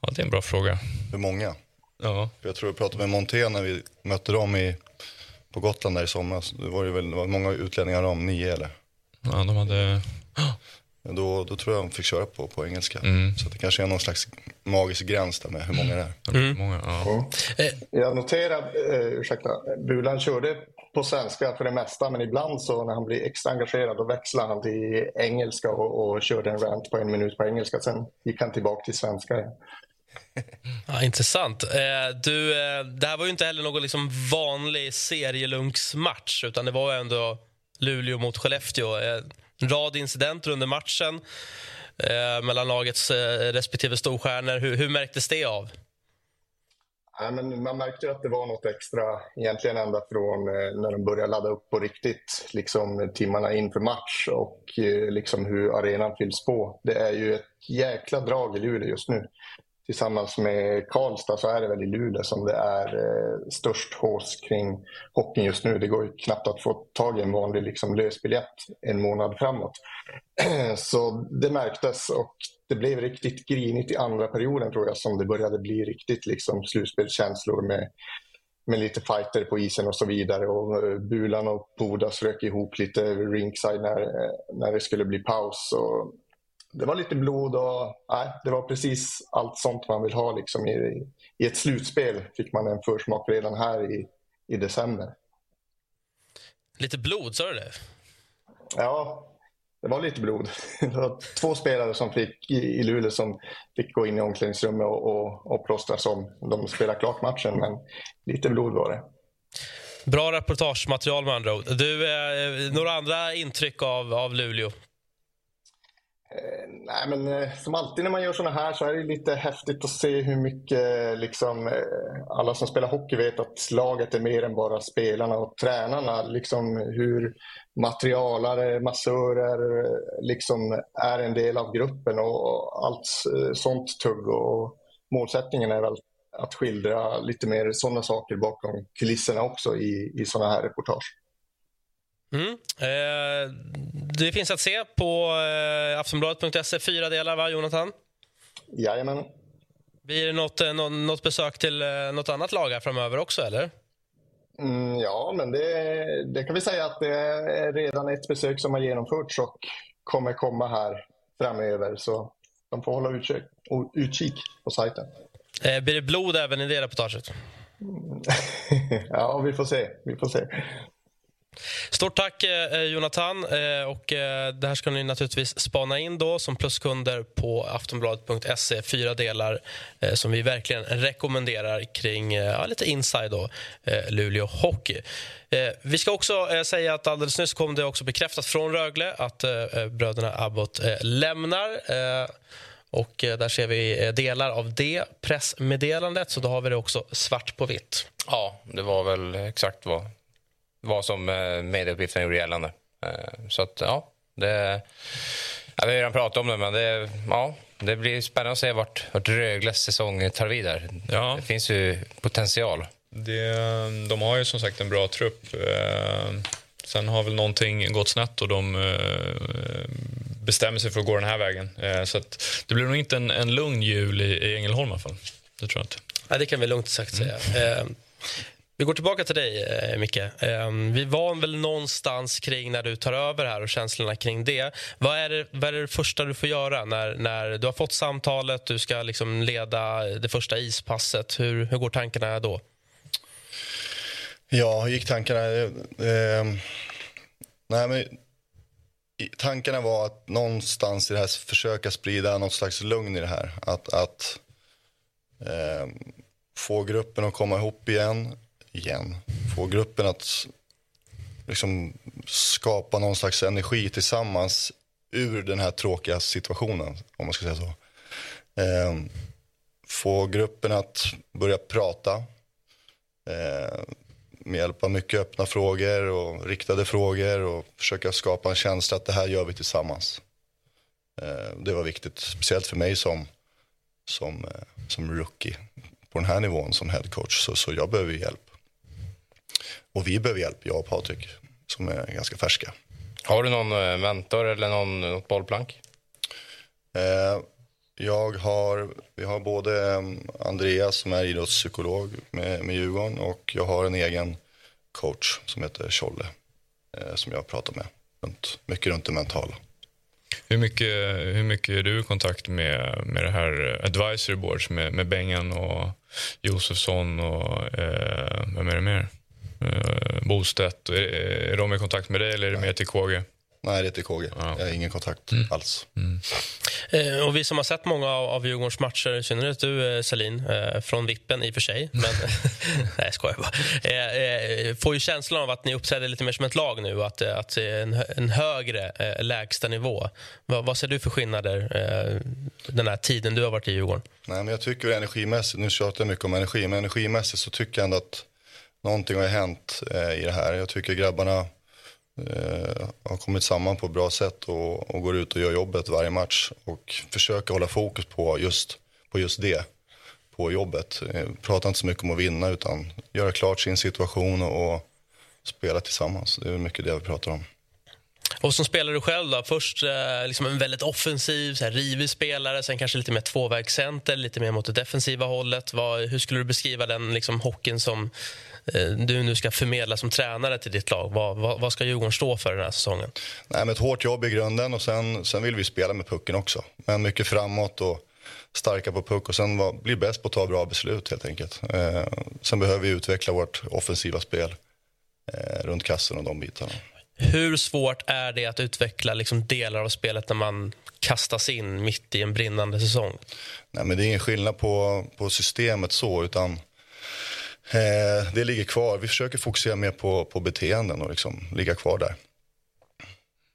Ja, det är en bra fråga. För många? Ja. För jag tror jag pratade med Montén när vi mötte dem i på Gotland där i somras. Det var ju väl det var många utlänningar om, nio eller? Ja, de hade... Då, då tror jag de fick köra på, på engelska. Mm. Så det kanske är någon slags magisk gräns där med hur många det är. Mm. Många, ja. Jag noterar, eh, ursäkta, Bulan körde på svenska för det mesta men ibland så när han blir extra engagerad då växlar han till engelska och, och körde en rant på en minut på engelska. Sen gick han tillbaka till svenska. (laughs) Ja, intressant. Eh, du, eh, det här var ju inte heller någon liksom vanlig serielunksmatch utan det var ju ändå Luleå mot Skellefteå. Eh, en rad incidenter under matchen mellan lagets respektive storstjärnor. Hur, hur märktes det av? Ja, men man märkte att det var något extra egentligen ända från eh, när de började ladda upp på riktigt, liksom timmarna inför match och eh, liksom hur arenan fylls på. Det är ju ett jäkla drag i Luleå just nu. Tillsammans med Karlstad så är det väl i Luleå som det är eh, störst hås kring hockeyn just nu. Det går ju knappt att få tag i en vanlig liksom, lösbiljett en månad framåt. (clears throat) så det märktes och det blev riktigt grinigt i andra perioden tror jag som det började bli riktigt liksom, slutspelskänslor med, med lite fighter på isen och så vidare. Och eh, Bulan och Bodas rök ihop lite ringside när, eh, när det skulle bli paus. Och det var lite blod och nej, det var precis allt sånt man vill ha liksom, i, i ett slutspel. Fick man en försmak redan här i, i december. Lite blod, sa du det? Ja, det var lite blod. (laughs) Det var två spelare som fick, i, Luleå som fick gå in i omklädningsrummet och, och, och plåstras om. De spelade klart matchen, men lite blod var det. Bra reportagematerial med andra ord. Du, eh, några andra intryck av, av Luleå? Eh, nej, men eh, som alltid när man gör sådana här så är det lite häftigt att se hur mycket eh, liksom, alla som spelar hockey vet att laget är mer än bara spelarna och tränarna. Liksom hur materialare, massörer liksom är en del av gruppen och, allt sånt tugg. Och målsättningen är väl att skildra lite mer sådana saker bakom kulisserna också i, i sådana här reportage. Mm. Eh, det finns att se på eh, aftonbladet.se. Fyra delar, va, Jonathan? Jajamän. Blir det något, eh, nå- något besök till eh, något annat lag här framöver också, eller? Mm, ja, men det, det kan vi säga att det är redan ett besök som har genomförts och kommer komma här framöver. Så de får hålla utkik, utkik på sajten. Eh, blir det blod även i det reportaget? (laughs) ja, vi får se. Vi får se. Stort tack, eh, eh, Jonathan. Eh, och eh, det här ska ni naturligtvis spana in då som pluskunder på aftonbladet.se. Fyra delar eh, som vi verkligen rekommenderar kring eh, ja, lite inside då, eh, Luleå Hockey. Eh, vi ska också säga att alldeles nyss kom det också bekräftat från Rögle att bröderna Abbott lämnar. Och där ser vi delar av det pressmeddelandet, så då har vi det också svart på vitt. Ja, det var väl exakt vad, vad som eh, medieuppgifterna gjorde gällande. Eh, Så att, ja, det... Ja, vi har redan pratat om det, men det, ja, det blir spännande att se vart, vart Rögles säsong tar vid där. Ja. Det finns ju potential. Det, de har ju som sagt en bra trupp. Eh, Sen har väl någonting gått snett och de bestämmer sig för att gå den här vägen. Så att det blir nog inte en, en lugn jul i, i Ängelholm i alla fall. Det tror jag inte. Ja, det kan vi lugnt sagt säga. Eh, vi går tillbaka till dig, eh, Micke. Eh, vi var väl någonstans kring när du tar över här och känslorna kring det. Vad är det, vad är det första du får göra när, när du har fått samtalet, du ska liksom leda det första ispasset? Hur, hur går tankarna då? Ja, hur gick tankarna? Eh, nej, men, tankarna var att någonstans i det här försöka sprida något slags lugn i det här. Att, att eh, få gruppen att komma ihop igen igen. Få gruppen att liksom, skapa någon slags energi tillsammans ur den här tråkiga situationen, om man ska säga så. Eh, få gruppen att börja prata. Eh, med hjälp av mycket öppna frågor och riktade frågor och försöka skapa en känsla att det här gör vi tillsammans. Eh, Det var viktigt, speciellt för mig som, som, eh, som rookie på den här nivån som headcoach. Så, så jag behöver ju hjälp. Och vi behöver hjälp, jag och Patrik, som är ganska färska. Har du någon eh, mentor eller någon, något bollplank? Eh, Jag har, vi har både eh, Andreas som är idrottspsykolog med, med Djurgården och jag har en egen coach som heter Scholle. Eh, som jag pratar med. Runt, mycket runt det mentala. Hur mycket, hur mycket är du i kontakt med, med det här advisory boards med, med Bengan och Josefsson och eh, vem är det mer? Eh, Bostedt. Är, är de i kontakt med dig eller är det mer till KG? Nej, det är till KG. Ja. Jag har ingen kontakt mm. alls. Mm. Eh, och vi som har sett många av, av Djurgårdens matcher, i synnerhet du eh, Salin, eh, från vippen i och för sig, men (laughs) (laughs) nej jag skojar bara. Eh, får ju känslan av att ni uppträder lite mer som ett lag nu, att, att en, en högre eh, lägsta nivå. Va, vad ser du för skillnader den här tiden du har varit i Djurgården? Nej, men jag tycker energimässigt, nu tjatar jag mycket om energi, men energimässigt så tycker jag ändå att någonting har hänt eh, i det här. Jag tycker grabbarna eh, har kommit samman på ett bra sätt och, och, går ut och gör jobbet varje match och försöker hålla fokus på just, på just det, på jobbet. Eh, pratar inte så mycket om att vinna utan göra klart sin situation och, och spela tillsammans. Det är mycket det vi pratar om. Och som spelare själv då? Först eh, liksom en väldigt offensiv, så här, rivig spelare, sen kanske lite mer tvåvägscenter, lite mer mot det defensiva hållet. Vad, hur skulle du beskriva den liksom, hockeyn som eh, du nu ska förmedla som tränare till ditt lag? Vad, vad, vad, ska Djurgården stå för den här säsongen? Nej, med ett hårt jobb i grunden och sen, sen vill vi spela med pucken också. Men mycket framåt och starka på puck och sen var, bli bäst på att ta bra beslut helt enkelt. Eh, sen behöver vi utveckla vårt offensiva spel eh, runt kassen och de bitarna. Hur svårt är det att utveckla liksom delar av spelet när man kastas in mitt i en brinnande säsong? Nej, men det är ingen skillnad på, på systemet så, utan eh, det ligger kvar. Vi försöker fokusera mer på, på beteenden och liksom ligga kvar där.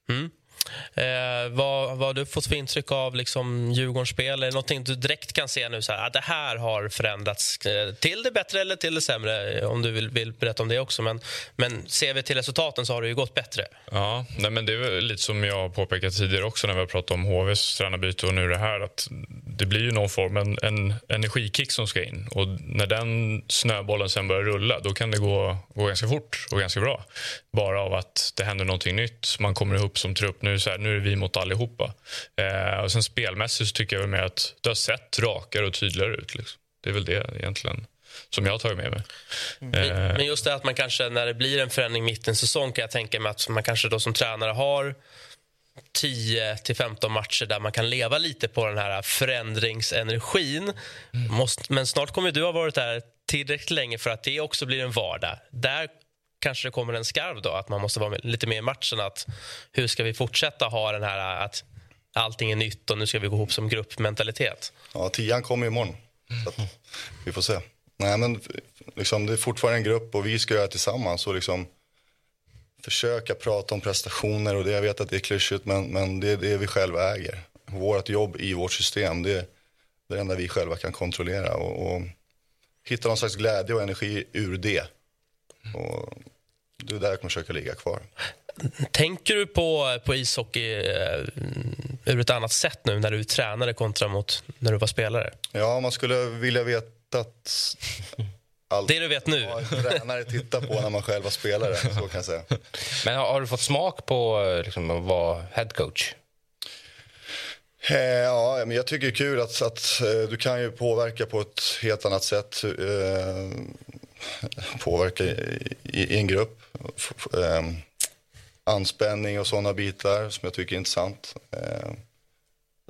Mm. Eh, vad, vad har du fått för intryck av liksom, Djurgårdens spel? Är det någonting du direkt kan se nu? Så här, att det här har förändrats eh, till det bättre eller till det sämre? Om du vill, vill, berätta om det också. Men, men ser vi till resultaten så har det ju gått bättre. Ja, nej, men det är lite som jag har påpekat tidigare också när vi har pratat om HVs tränarbyte och nu det här. Att det blir ju någon form, en, en energikick som ska in. Och när den snöbollen sen börjar rulla då kan det gå, gå ganska fort och ganska bra. Bara av att det händer någonting nytt. Man kommer ihop som trupp. Nu, så här, nu är det vi mot allihopa. Eh, och sen spelmässigt så tycker jag mer att det har sett rakare och tydligare ut. Liksom. Det är väl det egentligen som jag har tagit med mig. Mm. Men just det att man kanske när det blir en förändring mitt i en säsong kan jag tänka mig att man kanske då som tränare har 10 till 15 matcher där man kan leva lite på den här förändringsenergin. Mm. Måste, men snart kommer du ha varit där tillräckligt länge för att det också blir en vardag. Där kanske det kommer en skarv då, att man måste vara lite mer i matchen. Att hur ska vi fortsätta ha den här att allting är nytt och nu ska vi gå ihop som gruppmentalitet? Ja, tian kommer imorgon. Så vi får se. Nej, men liksom, det är fortfarande en grupp och vi ska göra det tillsammans. Och liksom, försöka prata om prestationer och det, jag vet att det är klyschigt men, men det är det vi själva äger. Vårt jobb i vårt system, det är det enda vi själva kan kontrollera. Och, och hitta någon slags glädje och energi ur det. Och det är där jag kommer försöka ligga kvar. Tänker du på, på ishockey eh, ur ett annat sätt nu när du är tränare kontra mot när du var spelare? Ja, man skulle vilja veta att allt det du vet nu. tränare tittar på när man själv var spelare. Så kan jag säga. Men har, har du fått smak på liksom, att vara headcoach? Eh, ja, men jag tycker det är kul att, att eh, du kan ju påverka på ett helt annat sätt. Eh, påverka i, i, en grupp. Eh, anspänning och sådana bitar som jag tycker är intressant. Eh,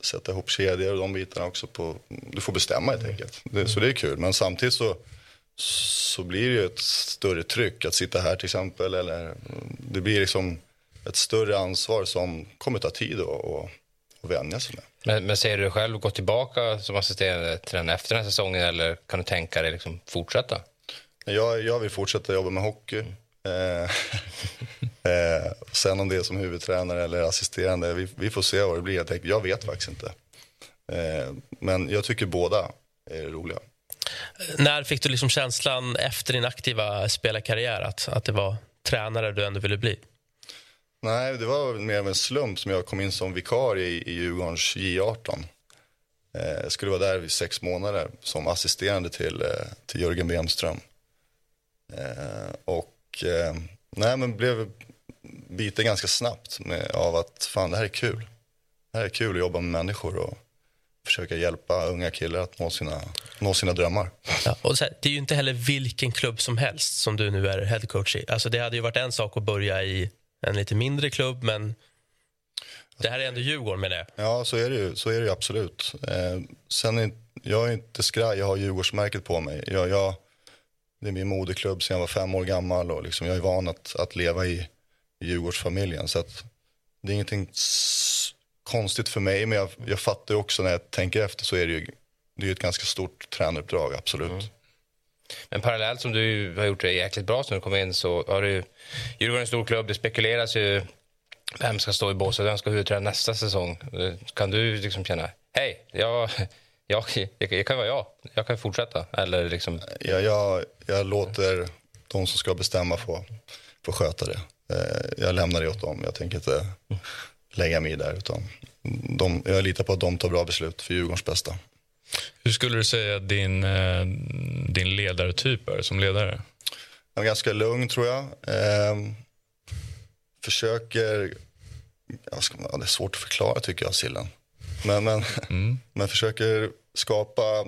sätta ihop kedjor och de bitarna också. På, du får bestämma helt enkelt. Det, så det är kul. Men samtidigt så, så blir det ju ett större tryck att sitta här till exempel. Eller, det blir liksom ett större ansvar som kommer ta tid att vänja sig med. Men, men ser du dig själv gå tillbaka som assisterande tränare efter den här säsongen eller kan du tänka dig liksom fortsätta? Jag, jag vill fortsätta jobba med hockey. Eh, (laughs) eh, sen om det är som huvudtränare eller assisterande, vi, vi får se vad det blir. Jag, tänker, jag vet faktiskt inte. Eh, men jag tycker båda är roliga. När fick du liksom känslan efter din aktiva spelarkarriär att, att det var tränare du ändå ville bli? Nej, det var mer av en slump som jag kom in som vikarie i, i Djurgårdens J18. Jag skulle vara där i sex månader som assisterande till, till Jörgen Bemström. Eh, och eh, nej, men blev biten ganska snabbt med, av att fan det här är kul. Det här är kul att jobba med människor och försöka hjälpa unga killar att nå sina, nå sina drömmar. Ja, och här, det är ju inte heller vilken klubb som helst som du nu är headcoach i. Alltså, det hade ju varit en sak att börja i en lite mindre klubb, men det här är ändå Djurgården menar jag. Ja, så är det ju, så är det ju absolut. Eh, sen är, jag är inte skraj, jag har Djurgårdsmärket på mig. Jag, jag, det är min moderklubb sedan jag var fem år gammal och liksom, jag är van att, att leva i, i Djurgårdsfamiljen. Så att, det är ingenting konstigt för mig, men jag, jag fattar också när jag tänker efter så är det ju, det är ett ganska stort tränaruppdrag, absolut. Mm. Men parallellt som du har gjort det jäkligt bra sen du kom in så har du Djurgården en stor klubb. Det spekuleras ju vem ska stå i båset, vem ska huvudträna nästa säsong. Eh, kan du liksom känna, hej, jag, jag, jag, jag kan vara jag, jag kan fortsätta? Eller liksom... ja, jag, jag låter de som ska bestämma få, få sköta det. Eh, jag lämnar det åt dem, jag tänker inte lägga mig i där. Utan de, jag litar på att de tar bra beslut för Djurgårdens bästa. Hur skulle du säga din, eh, din ledartyp är som ledare? Jag är ganska lugn, tror jag. Eh, försöker... Ska, ja, det är svårt att förklara, tycker jag, Sillen. Men, men, mm. men försöker skapa...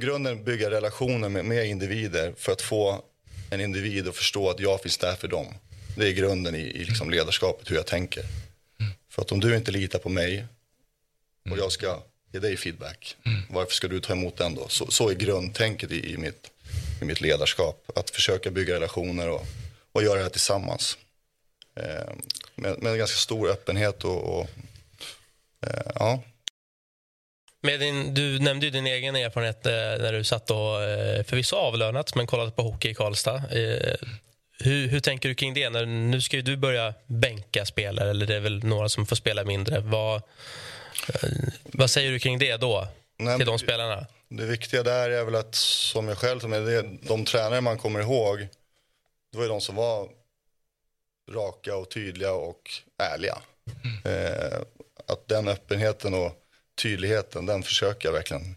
Grunden bygga relationer med, med individer för att få en individ att förstå att jag finns där för dem. Det är grunden i, i liksom ledarskapet, hur jag tänker. För att om du inte litar på mig och jag ska ge dig feedback, mm. varför ska du ta emot den då? Så, så är grundtänket i, i, mitt, i mitt ledarskap. Att försöka bygga relationer och, och göra det här tillsammans. Eh, med, med ganska stor öppenhet och, och eh, ja. Med din, du nämnde ju din egen erfarenhet eh, när du satt och eh, förvisso avlönat men kollade på hockey i Karlstad. Eh, hur, hur, tänker du kring det? När, nu ska ju du börja bänka spelare, eller det är väl några som får spela mindre. Vad, vad säger du kring det då, Nej, till de spelarna? Det viktiga där är väl att, som jag själv som det, de tränare man kommer ihåg, det var ju de som var raka och tydliga och ärliga. Mm. Eh, att den öppenheten och tydligheten, den försöker jag verkligen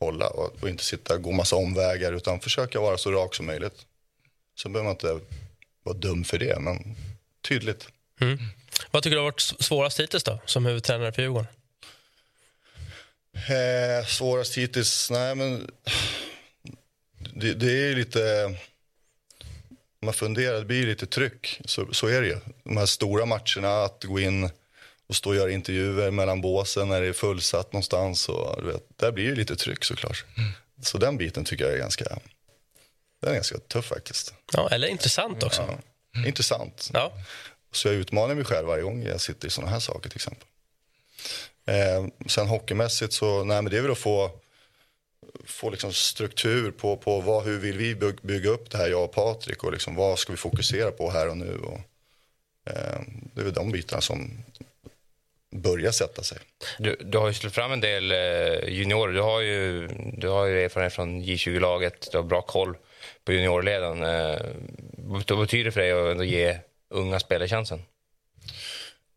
hålla och, och inte sitta och gå massa omvägar utan försöka vara så rak som möjligt. Så behöver man inte vara dum för det, men tydligt. Mm. Vad tycker du har varit svårast hittills då, som huvudtränare för Djurgården? Eh, svårast hittills? Nej, men det, det är lite... Om man funderar, det blir lite tryck. Så, så är det ju. De här stora matcherna, att gå in och stå och göra intervjuer mellan båsen när det är fullsatt någonstans. Och, du vet, där blir det lite tryck såklart. Mm. Så den biten tycker jag är ganska den är ganska tuff faktiskt. Ja, eller intressant också. Ja, mm. Intressant. Ja. Så jag utmanar mig själv varje gång jag sitter i sådana här saker till exempel. Eh, sen hockeymässigt så, nej men det är väl att få, få liksom struktur på, på vad, hur vill vi bygga upp det här, jag och Patrik och liksom vad ska vi fokusera på här och nu. Och, eh, det är väl de bitarna som börjar sätta sig. Du, du har ju släppt fram en del eh, juniorer. Du har ju, du har ju erfarenhet från J20-laget, du har bra koll på juniorleden. Eh, vad betyder det för dig att ge unga spelare chansen?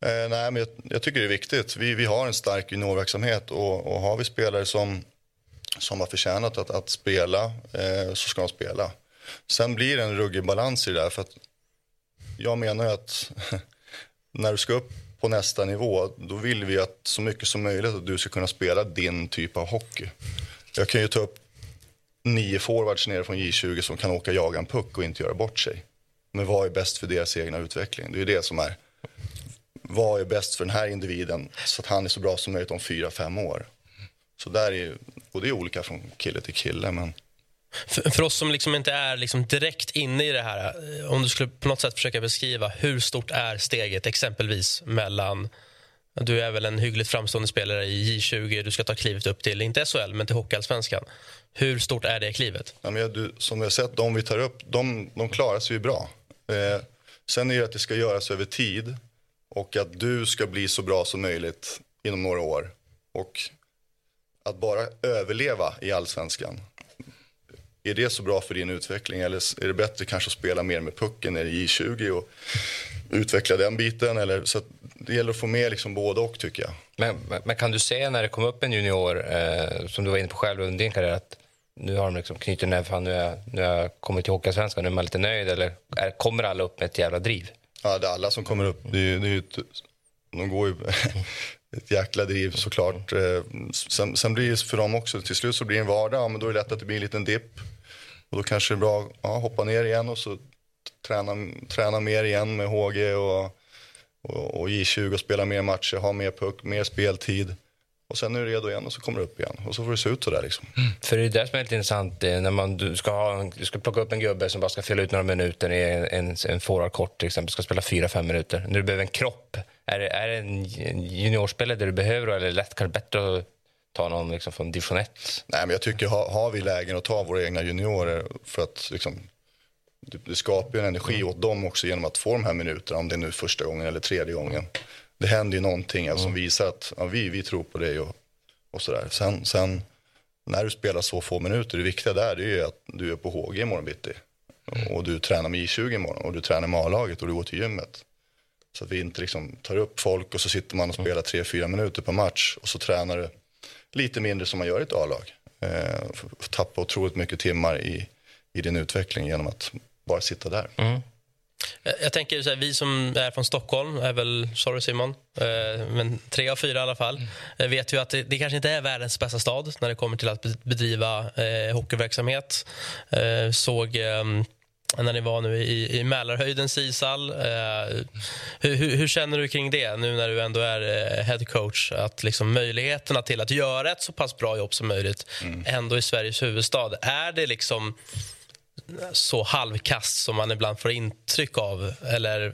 Eh, nej, men jag, jag, tycker det är viktigt. Vi, vi har en stark juniorverksamhet och, och har vi spelare som, som har förtjänat att, att spela eh, så ska de spela. Sen blir det en ruggig balans i det där. För att jag menar att (laughs) när du ska upp på nästa nivå då vill vi att så mycket som möjligt att du ska kunna spela din typ av hockey. Jag kan ju ta upp nio forwards nere från J20 som kan åka jaga en puck och inte göra bort sig. Men vad är bäst för deras egna utveckling? Det är det som är. Vad är bäst för den här individen så att han är så bra som möjligt om fyra, fem år? Så där är och det är olika från kille till kille. Men... För, för oss som liksom inte är liksom direkt inne i det här, eh, om du skulle på något sätt försöka beskriva hur stort är steget exempelvis mellan du är väl en hyggligt framstående spelare i J20. Du ska ta klivet upp till, inte SHL, men till Hockeyallsvenskan. Hur stort är det klivet? Ja, men du, som vi har sett, de vi tar upp, de, de klarar sig ju bra. Eh, sen är det att det ska göras över tid och att du ska bli så bra som möjligt inom några år. Och att bara överleva i allsvenskan. Är det så bra för din utveckling eller är det bättre kanske att spela mer med pucken i J20 och utveckla den biten? Eller, så det gäller att få med liksom både och tycker jag. Men, men kan du se när det kom upp en junior, eh, som du var inne på själv under din karriär, att nu har de liksom knutit näven, nu har jag, nu har jag kommit till Hockeyallsvenskan, nu är man lite nöjd eller är, kommer alla upp med ett jävla driv? Ja, det är alla som kommer upp. Det är, det är ett, de går ju, (laughs) ett jäkla driv såklart. Eh, sen, sen blir det för dem också, till slut så blir det en vardag, ja, men då är det lätt att det blir en liten dipp. Och då kanske det är bra att ja, hoppa ner igen och så träna, träna mer igen med HG och, och, och J20 och spela mer matcher, ha mer puck, mer speltid. Och sen är du redo igen och så kommer du upp igen. Och så får det se ut sådär liksom. Mm. För det är det som är lite intressant när man du ska, ha, du ska plocka upp en gubbe som bara ska fylla ut några minuter i en, en, en forwardkort till exempel, ska spela 4-5 minuter. När du behöver en kropp, är det, är det en juniorspelare du behöver eller är det lätt kanske bättre att ta någon liksom från division 1? Nej men jag tycker har, har vi lägen att ta våra egna juniorer för att liksom det, det skapar en energi åt dem också genom att få de här minuterna, om det är nu första gången eller tredje gången det händer ju någonting alltså, som visar att ja, vi, vi tror på dig och, och sådär. Sen, sen när du spelar så få minuter, det viktiga där det är ju att du är på HG imorgon bitti. Mm. Och du tränar med I20 imorgon och du tränar med A-laget och du går till gymmet. Så att vi inte liksom tar upp folk och så sitter man och spelar 3-4 minuter per match och så tränar du lite mindre som man gör i ett A-lag. Eh, tappa otroligt mycket timmar i, i din utveckling genom att bara sitta där. Mm. Jag tänker så här, vi som är från Stockholm, är väl, sorry Simon, eh, men tre av fyra i alla fall, mm. vet ju att det, det, kanske inte är världens bästa stad när det kommer till att bedriva eh, hockeyverksamhet. Eh, såg eh, när ni var nu i, i Mälarhöjdens ishall. Eh, hur, hur, hur, känner du kring det nu när du ändå är eh, head coach? Att liksom möjligheterna till att göra ett så pass bra jobb som möjligt mm. ändå i Sveriges huvudstad. Är det liksom så halvkast som man ibland får intryck av? Eller...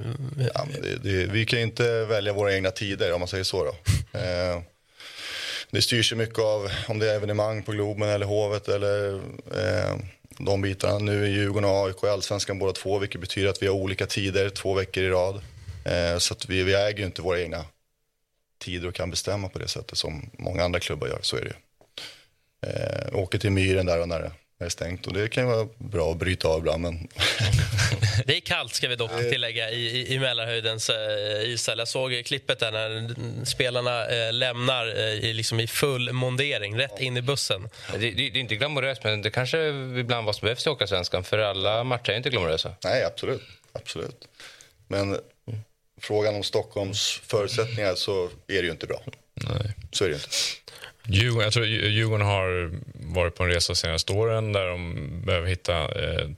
Ja, det, det, vi kan inte välja våra egna tider, om man säger så. Då. (laughs) Eh, det styrs ju mycket av om det är evenemang på Globen eller Hovet eller eh, de bitarna. Nu är Djurgården och AIK i Allsvenskan båda två, vilket betyder att vi har olika tider två veckor i rad. Eh, så att vi, vi äger ju inte våra egna tider och kan bestämma på det sättet som många andra klubbar gör. Så är det ju. Eh, åker till Myren där och när det är stängt och det kan vara bra att bryta av ibland. Men... (laughs) det är kallt ska vi dock tillägga i, i, i Mälarhöjdens eh, ishall. Jag såg klippet där när spelarna eh, lämnar eh, i, liksom i full mondering, rätt in i bussen. Det, det, det är inte glamoröst, men det kanske ibland vad som behövs i Åkarsvenskan, för alla matcher är inte glamorösa. Nej, absolut. absolut. Men mm. frågan om Stockholms förutsättningar så är det ju inte bra. Nej. Så är det inte. Djurgården, jag tror Djurgården har varit på en resa de senaste åren där de behöver hitta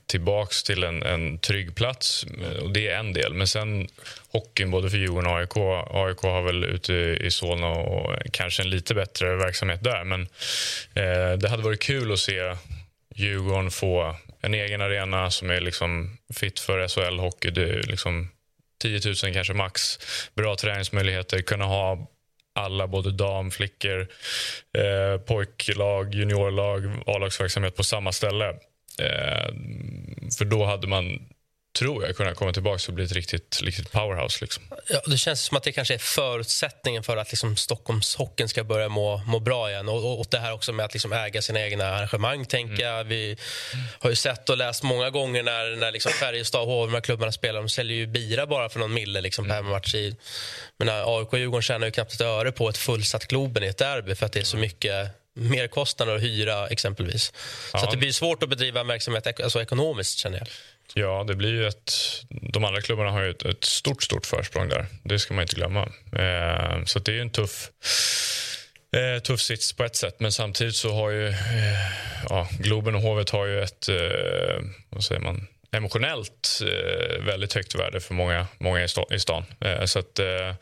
tillbaka tillbaks till en, en trygg plats. Eh, och det är en del. Men sen hockeyn, både för Djurgården och AIK. AIK har väl ute i Solna och kanske en lite bättre verksamhet där. Men eh, det hade varit kul att se Djurgården få en egen arena som är liksom fit för SHL-hockey. Liksom 10 000 kanske max. Bra träningsmöjligheter, kunna ha alla, både dam, flickor, eh, pojklag, juniorlag, A-lagsverksamhet på samma ställe. Eh, för då hade man tror jag kunna komma tillbaka och bli ett riktigt, riktigt powerhouse. Liksom. Ja, det känns som att det kanske är förutsättningen för att liksom Stockholmshockeyn ska börja må, må bra igen. Och, och det här också med att liksom äga sina egna arrangemang. Tänker mm. Vi har ju sett och läst många gånger när, när liksom Färjestad och HV, klubbarna spelar. De säljer ju bira bara för någon mille liksom, mm. per match. I, men AIK och Djurgården tjänar ju knappt ett öre på ett fullsatt Globen i ett derby för att det är så mycket merkostnader att hyra exempelvis. Ja. Så det blir svårt att bedriva verksamhet alltså ekonomiskt känner jag. Ja, det blir ju ett... De andra klubbarna har ju ett, ett stort, stort försprång där. Det ska man inte glömma. Eh, så det är en tuff, eh, tuff sits på ett sätt. Men samtidigt så har ju eh, ja, Globen och Hovet har ju ett eh, vad säger man, emotionellt eh, väldigt högt värde för många, många i, stan. Eh, så att, eh,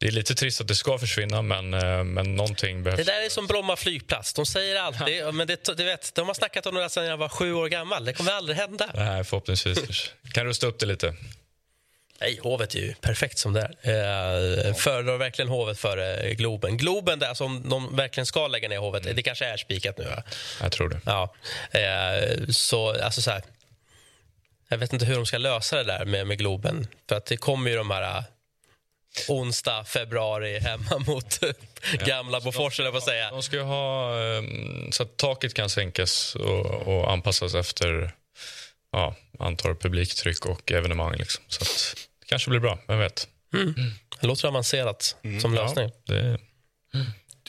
det är lite trist att det ska försvinna, men, eh, men någonting behövs. Det där är som Bromma flygplats. De säger alltid... Ja. Men det, du vet, de har snackat om det sedan jag var sju år gammal. Det kommer aldrig hända. Nej, förhoppningsvis. kan rusta upp det lite. Nej, Hovet är ju perfekt som det är. Eh, föredrar verkligen Hovet före Globen. Globen, där, alltså, om de verkligen ska lägga ner Hovet, mm. det kanske är spikat nu. Va? Jag tror det. Ja. Eh, så, alltså så här, jag vet inte hur de ska lösa det där med, med Globen. För att det kommer ju de här onsdag, februari hemma (laughs) mot gamla ja, Bofors, eller vad säga. De ska ha ehm, så att taket kan sänkas och, och anpassas efter ja, antal publiktryck och evenemang. Liksom. Så att det kanske blir bra, vem vet. Mm. Det låter avancerat mm. som lösning. Ja, det...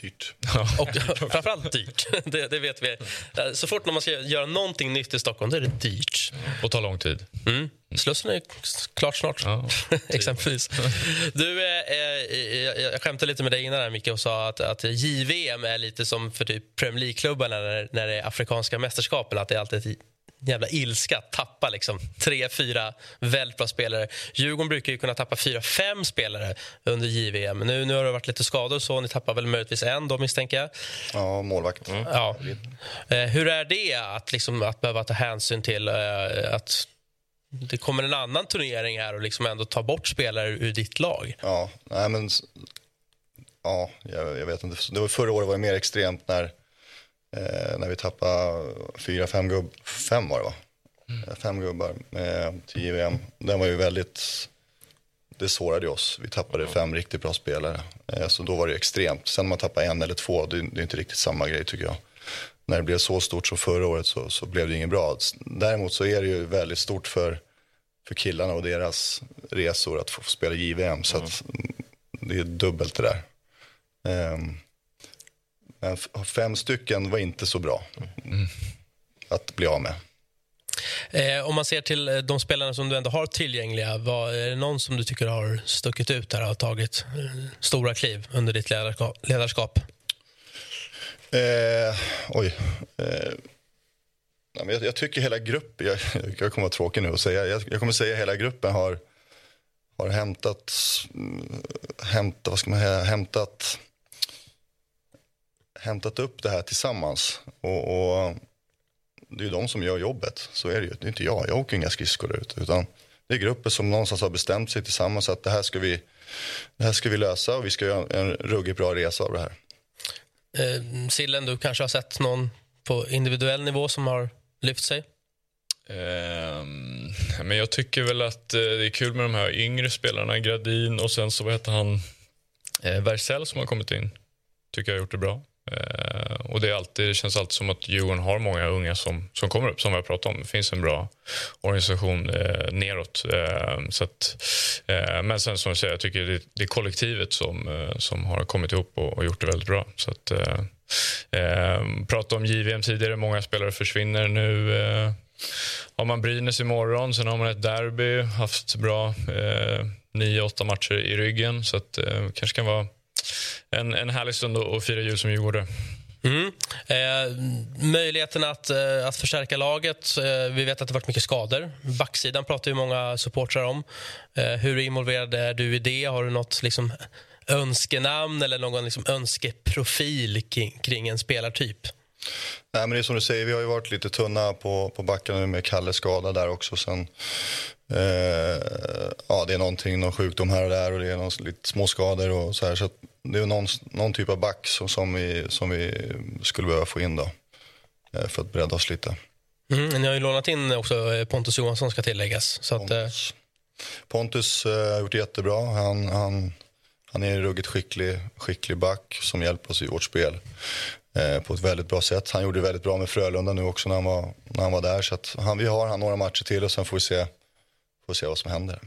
Dyrt. Och (laughs) framförallt dyrt. Det, det vet vi. Så fort man ska göra någonting nytt i Stockholm då är det dyrt. Och tar lång tid. Mm. Slussen är klart snart, Ja, (laughs) exempelvis. Du, eh, eh, jag, jag skämtade lite med dig innan här, Micke, och sa att, att JVM är lite som för typ Premier League-klubbarna när, när det är afrikanska mästerskapen. Att det är alltid ett jävla ilska att tappa liksom, tre, fyra väldigt bra spelare. Djurgården brukar ju kunna tappa fyra, fem spelare under JVM. Nu, nu har det varit lite skador, så ni tappar väl möjligtvis en då, misstänker jag. Ja, målvakt. Ja. Eh, hur är det att, liksom, att behöva ta hänsyn till eh, att det kommer en annan turnering här och liksom ändå ta bort spelare ur ditt lag? Ja, nej men... Ja, jag, jag vet inte. Det var, förra året var det mer extremt när, eh, när vi tappade fyra, fem gubb... Fem var det, va? Eh, Fem gubbar med till JVM. Den var ju väldigt... Det sårade oss. Vi tappade fem riktigt bra spelare. Eh, så då var det extremt. Sen om man tappar en eller två, det, det är inte riktigt samma grej tycker jag. När det blev så stort som förra året så, så blev det inget bra. Däremot så är det ju väldigt stort för, för killarna och deras resor att få spela JVM. Så att det är dubbelt det där. Ehm, men fem stycken var inte så bra att bli av med. Eh, om man ser till eh, de spelarna som du ändå har tillgängliga, vad, är det någon som du tycker har stuckit ut här och har tagit eh, stora kliv under ditt ledarskap? Eh, oj. Eh, jag, jag tycker hela gruppen, jag, jag kommer vara tråkig nu och säga, jag, jag kommer säga hela gruppen har, har hämtat, mm, hämtat, vad ska man säga, hämtat, hämtat upp det här tillsammans. Och, och det är ju de som gör jobbet, så är det ju. Det är inte jag, jag åker inga skridskor ut. Utan det är grupper som någonstans har bestämt sig tillsammans att det här ska vi, det här ska vi lösa och vi ska göra en ruggigt bra resa av det här. Eh, Sillen, du kanske har sett någon på individuell nivå som har lyft sig? Ehm, men jag tycker väl att eh, det är kul med de här yngre spelarna, Gradin och sen så vad heter han, eh, Vercel som har kommit in. Tycker jag har gjort det bra. Eh, och det, är alltid, det känns alltid som att Djurgården har många unga som, som kommer upp, som vi har pratat om. Det finns en bra organisation eh, neråt. Eh, så att, eh, men sen som jag säger, jag tycker det, det är kollektivet som, eh, som har kommit ihop och, och gjort det väldigt bra. Så att, eh, eh, pratade om JVM tidigare, många spelare försvinner nu. Eh, har man Brynäs imorgon, sen har man ett derby, haft bra eh, nio, åtta matcher i ryggen. Så att eh, kanske kan vara en, en härlig stund att fira jul som djurgårdare. Mm. Eh, möjligheten att, eh, att förstärka laget. Eh, vi vet att det varit mycket skador. Backsidan pratar ju många supportrar om. Eh, hur involverad är du i det? Har du något liksom, önskenamn eller någon liksom, önskeprofil kring, kring en spelartyp? Nej, men det är som du säger, vi har ju varit lite tunna på, på backen nu med Kalle skada där också. Sen, eh, ja, det är någonting, någon sjukdom här och där och det är någon, lite små skador och så här. Så det är någon, någon typ av back som, som, vi, som vi skulle behöva få in då. Eh, för att bredda oss lite. Mm. Ni har ju lånat in också eh, Pontus Johansson ska tilläggas. Så att, eh, Pontus eh, har gjort jättebra. Han, han, han är en ruggigt skicklig, skicklig back som hjälper oss i vårt spel på ett väldigt bra sätt. Han gjorde det väldigt bra med Frölunda nu också när han var, när han var där. Så han, vi har han några matcher till och sen får vi se, får vi se vad som händer.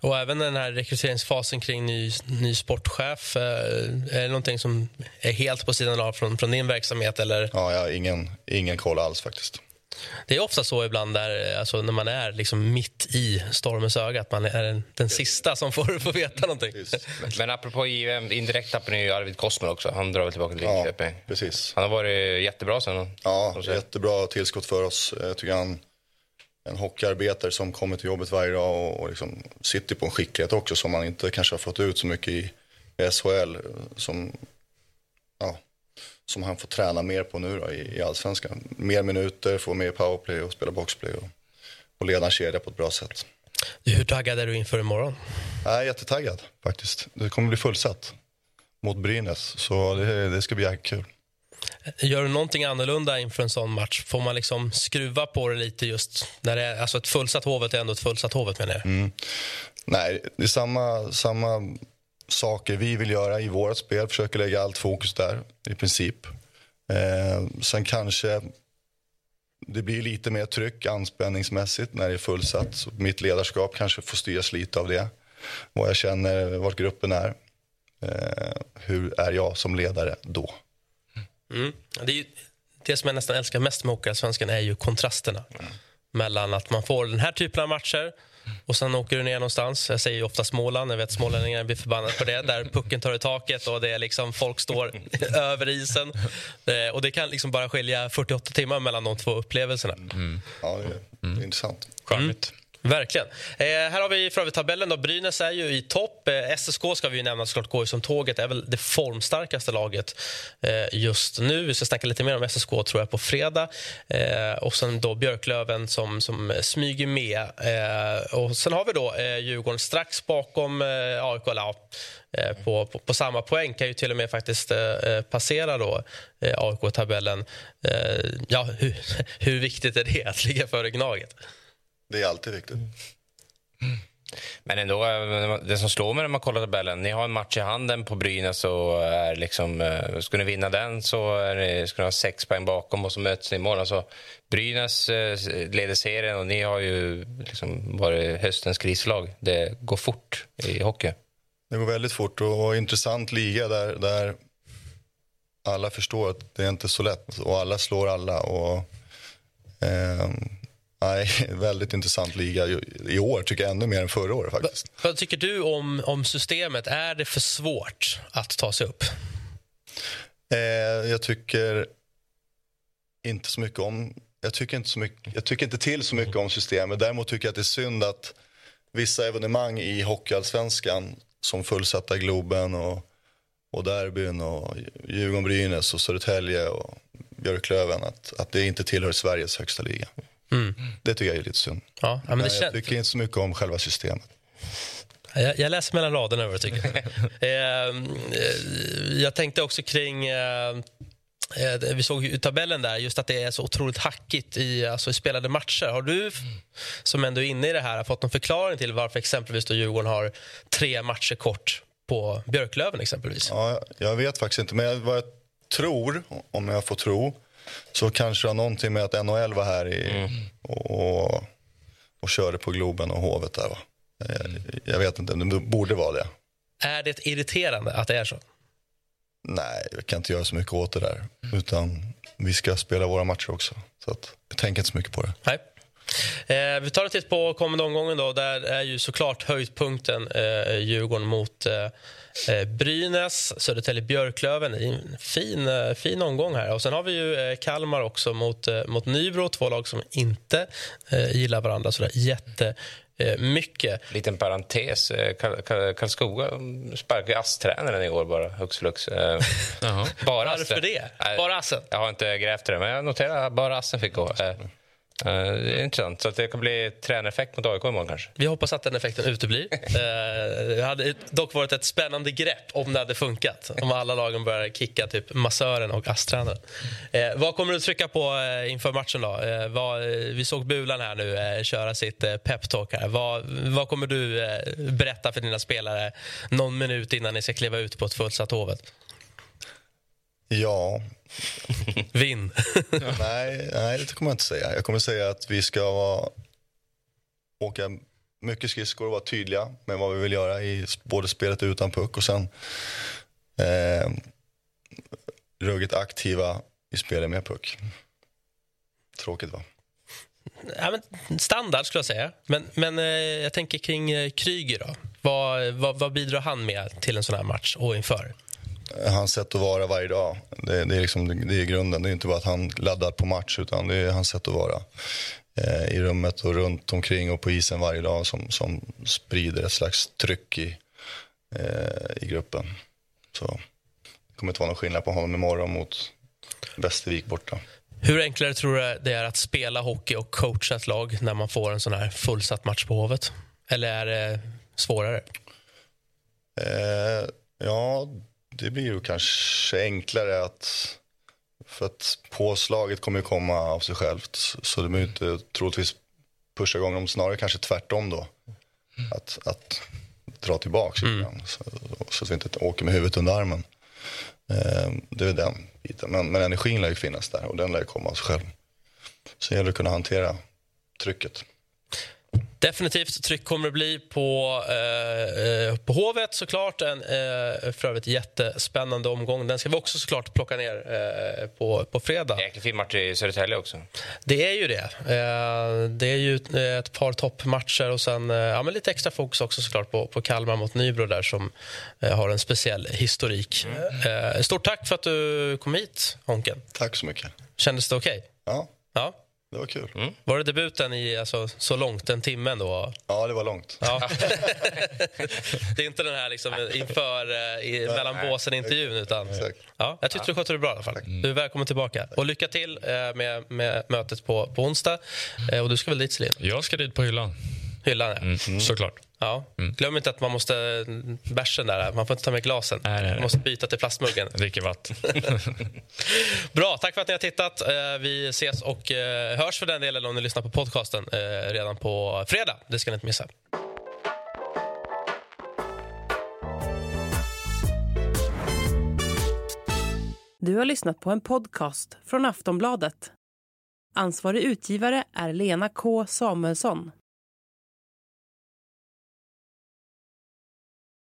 och även den här rekryteringsfasen kring ny, ny sportchef. Eh, är det någonting som är helt på sidan av från, från din verksamhet? Eller? Ja, jag har ingen, ingen koll alls faktiskt. Det är ofta så ibland där, alltså, när man är liksom mitt i stormens öga att man är den, den sista som får, får veta någonting. (laughs) Men apropå JVM, indirekt tappar ni ju Arvid Kosmer också. Han drar väl tillbaka till Ja, Linköping. precis. Han har varit jättebra sen. Ja, jättebra tillskott för oss. Jag tycker han en hockeyarbetare som kommer till jobbet varje dag och, och liksom sitter på en skicklighet också som man inte kanske har fått ut så mycket i SHL. Som, ja, som han får träna mer på nu då, i, i allsvenskan. Mer minuter, få mer powerplay och spela boxplay och, och leda en kedja på ett bra sätt. Hur taggad är du inför imorgon? Jag är jättetaggad faktiskt. Det kommer bli fullsatt mot Brynäs, så det, det ska bli jäkligt kul. Gör du någonting annorlunda inför en sån match? Får man liksom skruva på det lite just när det är, alltså ett fullsatt Hovet är ändå ett fullsatt Hovet menar jag. Mm. Nej, det är samma, samma saker vi vill göra i vårt spel. Försöker lägga allt fokus där, i princip. Eh, sen kanske det blir lite mer tryck anspänningsmässigt när det är fullsatt. Så mitt ledarskap kanske får styras lite av det. Vad jag känner, vart gruppen är. Eh, hur är jag som ledare då? Mm. Det, är ju, det som jag nästan älskar mest med Hockeyallsvenskan är ju kontrasterna. Mellan att man får den här typen av matcher och sen åker du ner någonstans. Jag säger ju ofta Småland. Jag vet smålänningarna blir förbannade på det. Där pucken tar i taket och det är liksom folk står (laughs) över isen. Eh, och det kan liksom bara skilja 48 timmar mellan de två upplevelserna. Ja, det är, det är intressant. Charmigt. Verkligen. Eh, här har vi för övrigt tabellen. Då. Brynäs är ju i topp. Eh, SSK ska vi ju nämna såklart går ju som tåget. är väl det formstarkaste laget eh, just nu. Vi ska snacka lite mer om SSK tror jag på fredag. Eh, och sen då Björklöven som, som smyger med. Eh, och sen har vi då eh, Djurgården strax bakom eh, AIK. Ja, eh, på, på, på samma poäng kan ju till och med faktiskt eh, eh passera då eh, AIK-tabellen. Eh, ja, hur, (laughs) hur viktigt är det att ligga före Gnaget? Det är alltid viktigt. Men ändå, eh, det som slår mig när man kollar tabellen, ni har en match i handen på Brynäs och är liksom, eh, ska ni vinna den så är ni, ska ni ha sex poäng bakom och så möts ni imorgon. Alltså, Brynäs eh, leder serien och ni har ju liksom varit höstens krislag. Det går fort i hockey. Det går väldigt fort och intressant liga där, där alla förstår att det är inte så lätt och alla slår alla. Och, ehm, nej, (laughs) väldigt intressant liga i år tycker jag ännu mer än förra året faktiskt. Vad tycker du om, om systemet? Är det för svårt att ta sig upp? Eh, jag tycker inte så mycket om jag tycker inte, så mycket, jag tycker inte till så mycket om systemet. Däremot tycker jag att det är synd att vissa evenemang i Hockeyallsvenskan som fullsatta Globen och, och derbyn och Djurgården-Brynäs och Södertälje och Björklöven att, att det inte tillhör Sveriges högsta liga. Mm. Det tycker jag är lite synd. Ja, ja, men det Men jag tycker inte så mycket om själva systemet. jag, jag läser mellan raderna vad du tycker. (laughs) Ehm, eh, jag tänkte också kring... Eh, eh, vi såg ju tabellen där just att det är så otroligt hackigt i, alltså, i spelade matcher. Har du, som ändå är inne i det här, fått någon förklaring till varför exempelvis då Djurgården har tre matcher kort på Björklöven exempelvis? Ja, jag vet faktiskt inte, men vad jag tror, om jag får tro, så kanske det har någonting med att NHL var här i, och, och körde på Globen och Hovet där va. Jag, jag vet inte, det borde vara det. Är det irriterande att det är så? Nej, jag kan inte göra så mycket åt det där. Utan vi ska spela våra matcher också. Så att, jag tänker inte så mycket på det. Nej. Eh, vi tar en titt på kommande omgången. Då. Där är ju såklart höjdpunkten eh, Djurgården mot eh, eh, Brynäs, Södertälje-Björklöven. En fin, eh, fin omgång här. Och sen har vi ju eh, Kalmar också mot, eh, mot Nybro. Två lag som inte eh, gillar varandra sådär jättemycket. Liten parentes. Karl- Karl- Karlskoga sparkade ASS-tränaren igår bara, hux flux. Eh. Bara Varför det? Bara Assen? Jag har inte grävt i det, men jag noterar att bara Assen fick gå. Eh, eh, Det är intressant. Så att det kan bli tränareffekt mot AIK imorgon kanske. Vi hoppas att den effekten uteblir. (laughs) Eh, det hade dock varit ett spännande grepp om det hade funkat. Om alla lagen började kicka typ massören och ASS-tränaren. Eh, vad kommer du trycka på inför matchen? då? Vad, vi såg Bulan här nu köra sitt eh, peptalk. Här. Vad, vad kommer du berätta för dina spelare någon minut innan ni ska kliva ut på ett fullsatt Hovet? Ja, Vinn! (laughs) nej, nej, det kommer jag inte säga. Jag kommer säga att vi ska vara, åka mycket skridskor och vara tydliga med vad vi vill göra i både spelet utan puck och sen eh, ruggigt aktiva i spelet med puck. Tråkigt va? ja, men standard skulle jag säga. Men, men eh, jag tänker kring eh, Kryger då. Vad, vad, vad bidrar han med till en sån här match och inför? Hans sätt att vara varje dag, det, det, är, liksom, det är grunden. Det är inte bara att han laddar på match utan det är hans sätt att vara eh, i rummet och runt omkring och på isen varje dag som, som sprider ett slags tryck i, eh, i gruppen. Så det kommer inte vara någon skillnad på honom imorgon mot Västervik borta. Hur enklare tror du det är att spela hockey och coacha ett lag när man får en sån här fullsatt match på Hovet? Eller är det svårare? Eh, ja, det blir ju kanske enklare att... För att påslaget kommer ju komma av sig självt. Så det behöver inte troligtvis pusha igång dem. Snarare kanske tvärtom då. Att, att dra tillbaka lite grann. Så, så att vi inte åker med huvudet under armen. Eh, det är den biten. Men, men energin lär ju finnas där och den lär komma av sig själv. Så det gäller att kunna hantera trycket. Definitivt tryck kommer det bli på, eh, på Hovet såklart. En eh, för övrigt jättespännande omgång. Den ska vi också såklart plocka ner eh, på, på fredag. Jäkligt fin match i Södertälje också. Det är ju det. Eh, det är ju ett par toppmatcher och sen eh, ja, men lite extra fokus också såklart på, på Kalmar mot Nybro där som eh, har en speciell historik. Mm. Stort tack för att du kom hit, Honken. Tack så mycket. Kändes det okej? Okay? Ja. ja. Det var kul. Mm. Var det debuten i alltså, så långt, en timme då? Ja, det var långt. Ja. (laughs) det är inte den här liksom, inför, i, mellan båsen-intervjun. Utan, ja, jag tyckte du skötte det bra i alla fall. Du är välkommen tillbaka. Och lycka till med, med mötet på, på onsdag. Och du ska väl dit, Selin? Jag ska dit på hyllan. Hyllan, ja. Mm. Såklart. Ja. Mm. Glöm inte att man måste... Bärsen där, man får inte ta med glasen. Nej, nej, nej. Man måste byta till plastmuggen. Dricker vatten. (laughs) Bra, tack för att ni har tittat. Eh, vi ses och eh, hörs för den delen om ni lyssnar på podcasten eh, redan på fredag. Det ska ni inte missa. Du har lyssnat på en podcast från Aftonbladet. Ansvarig utgivare är Lena K Samuelsson.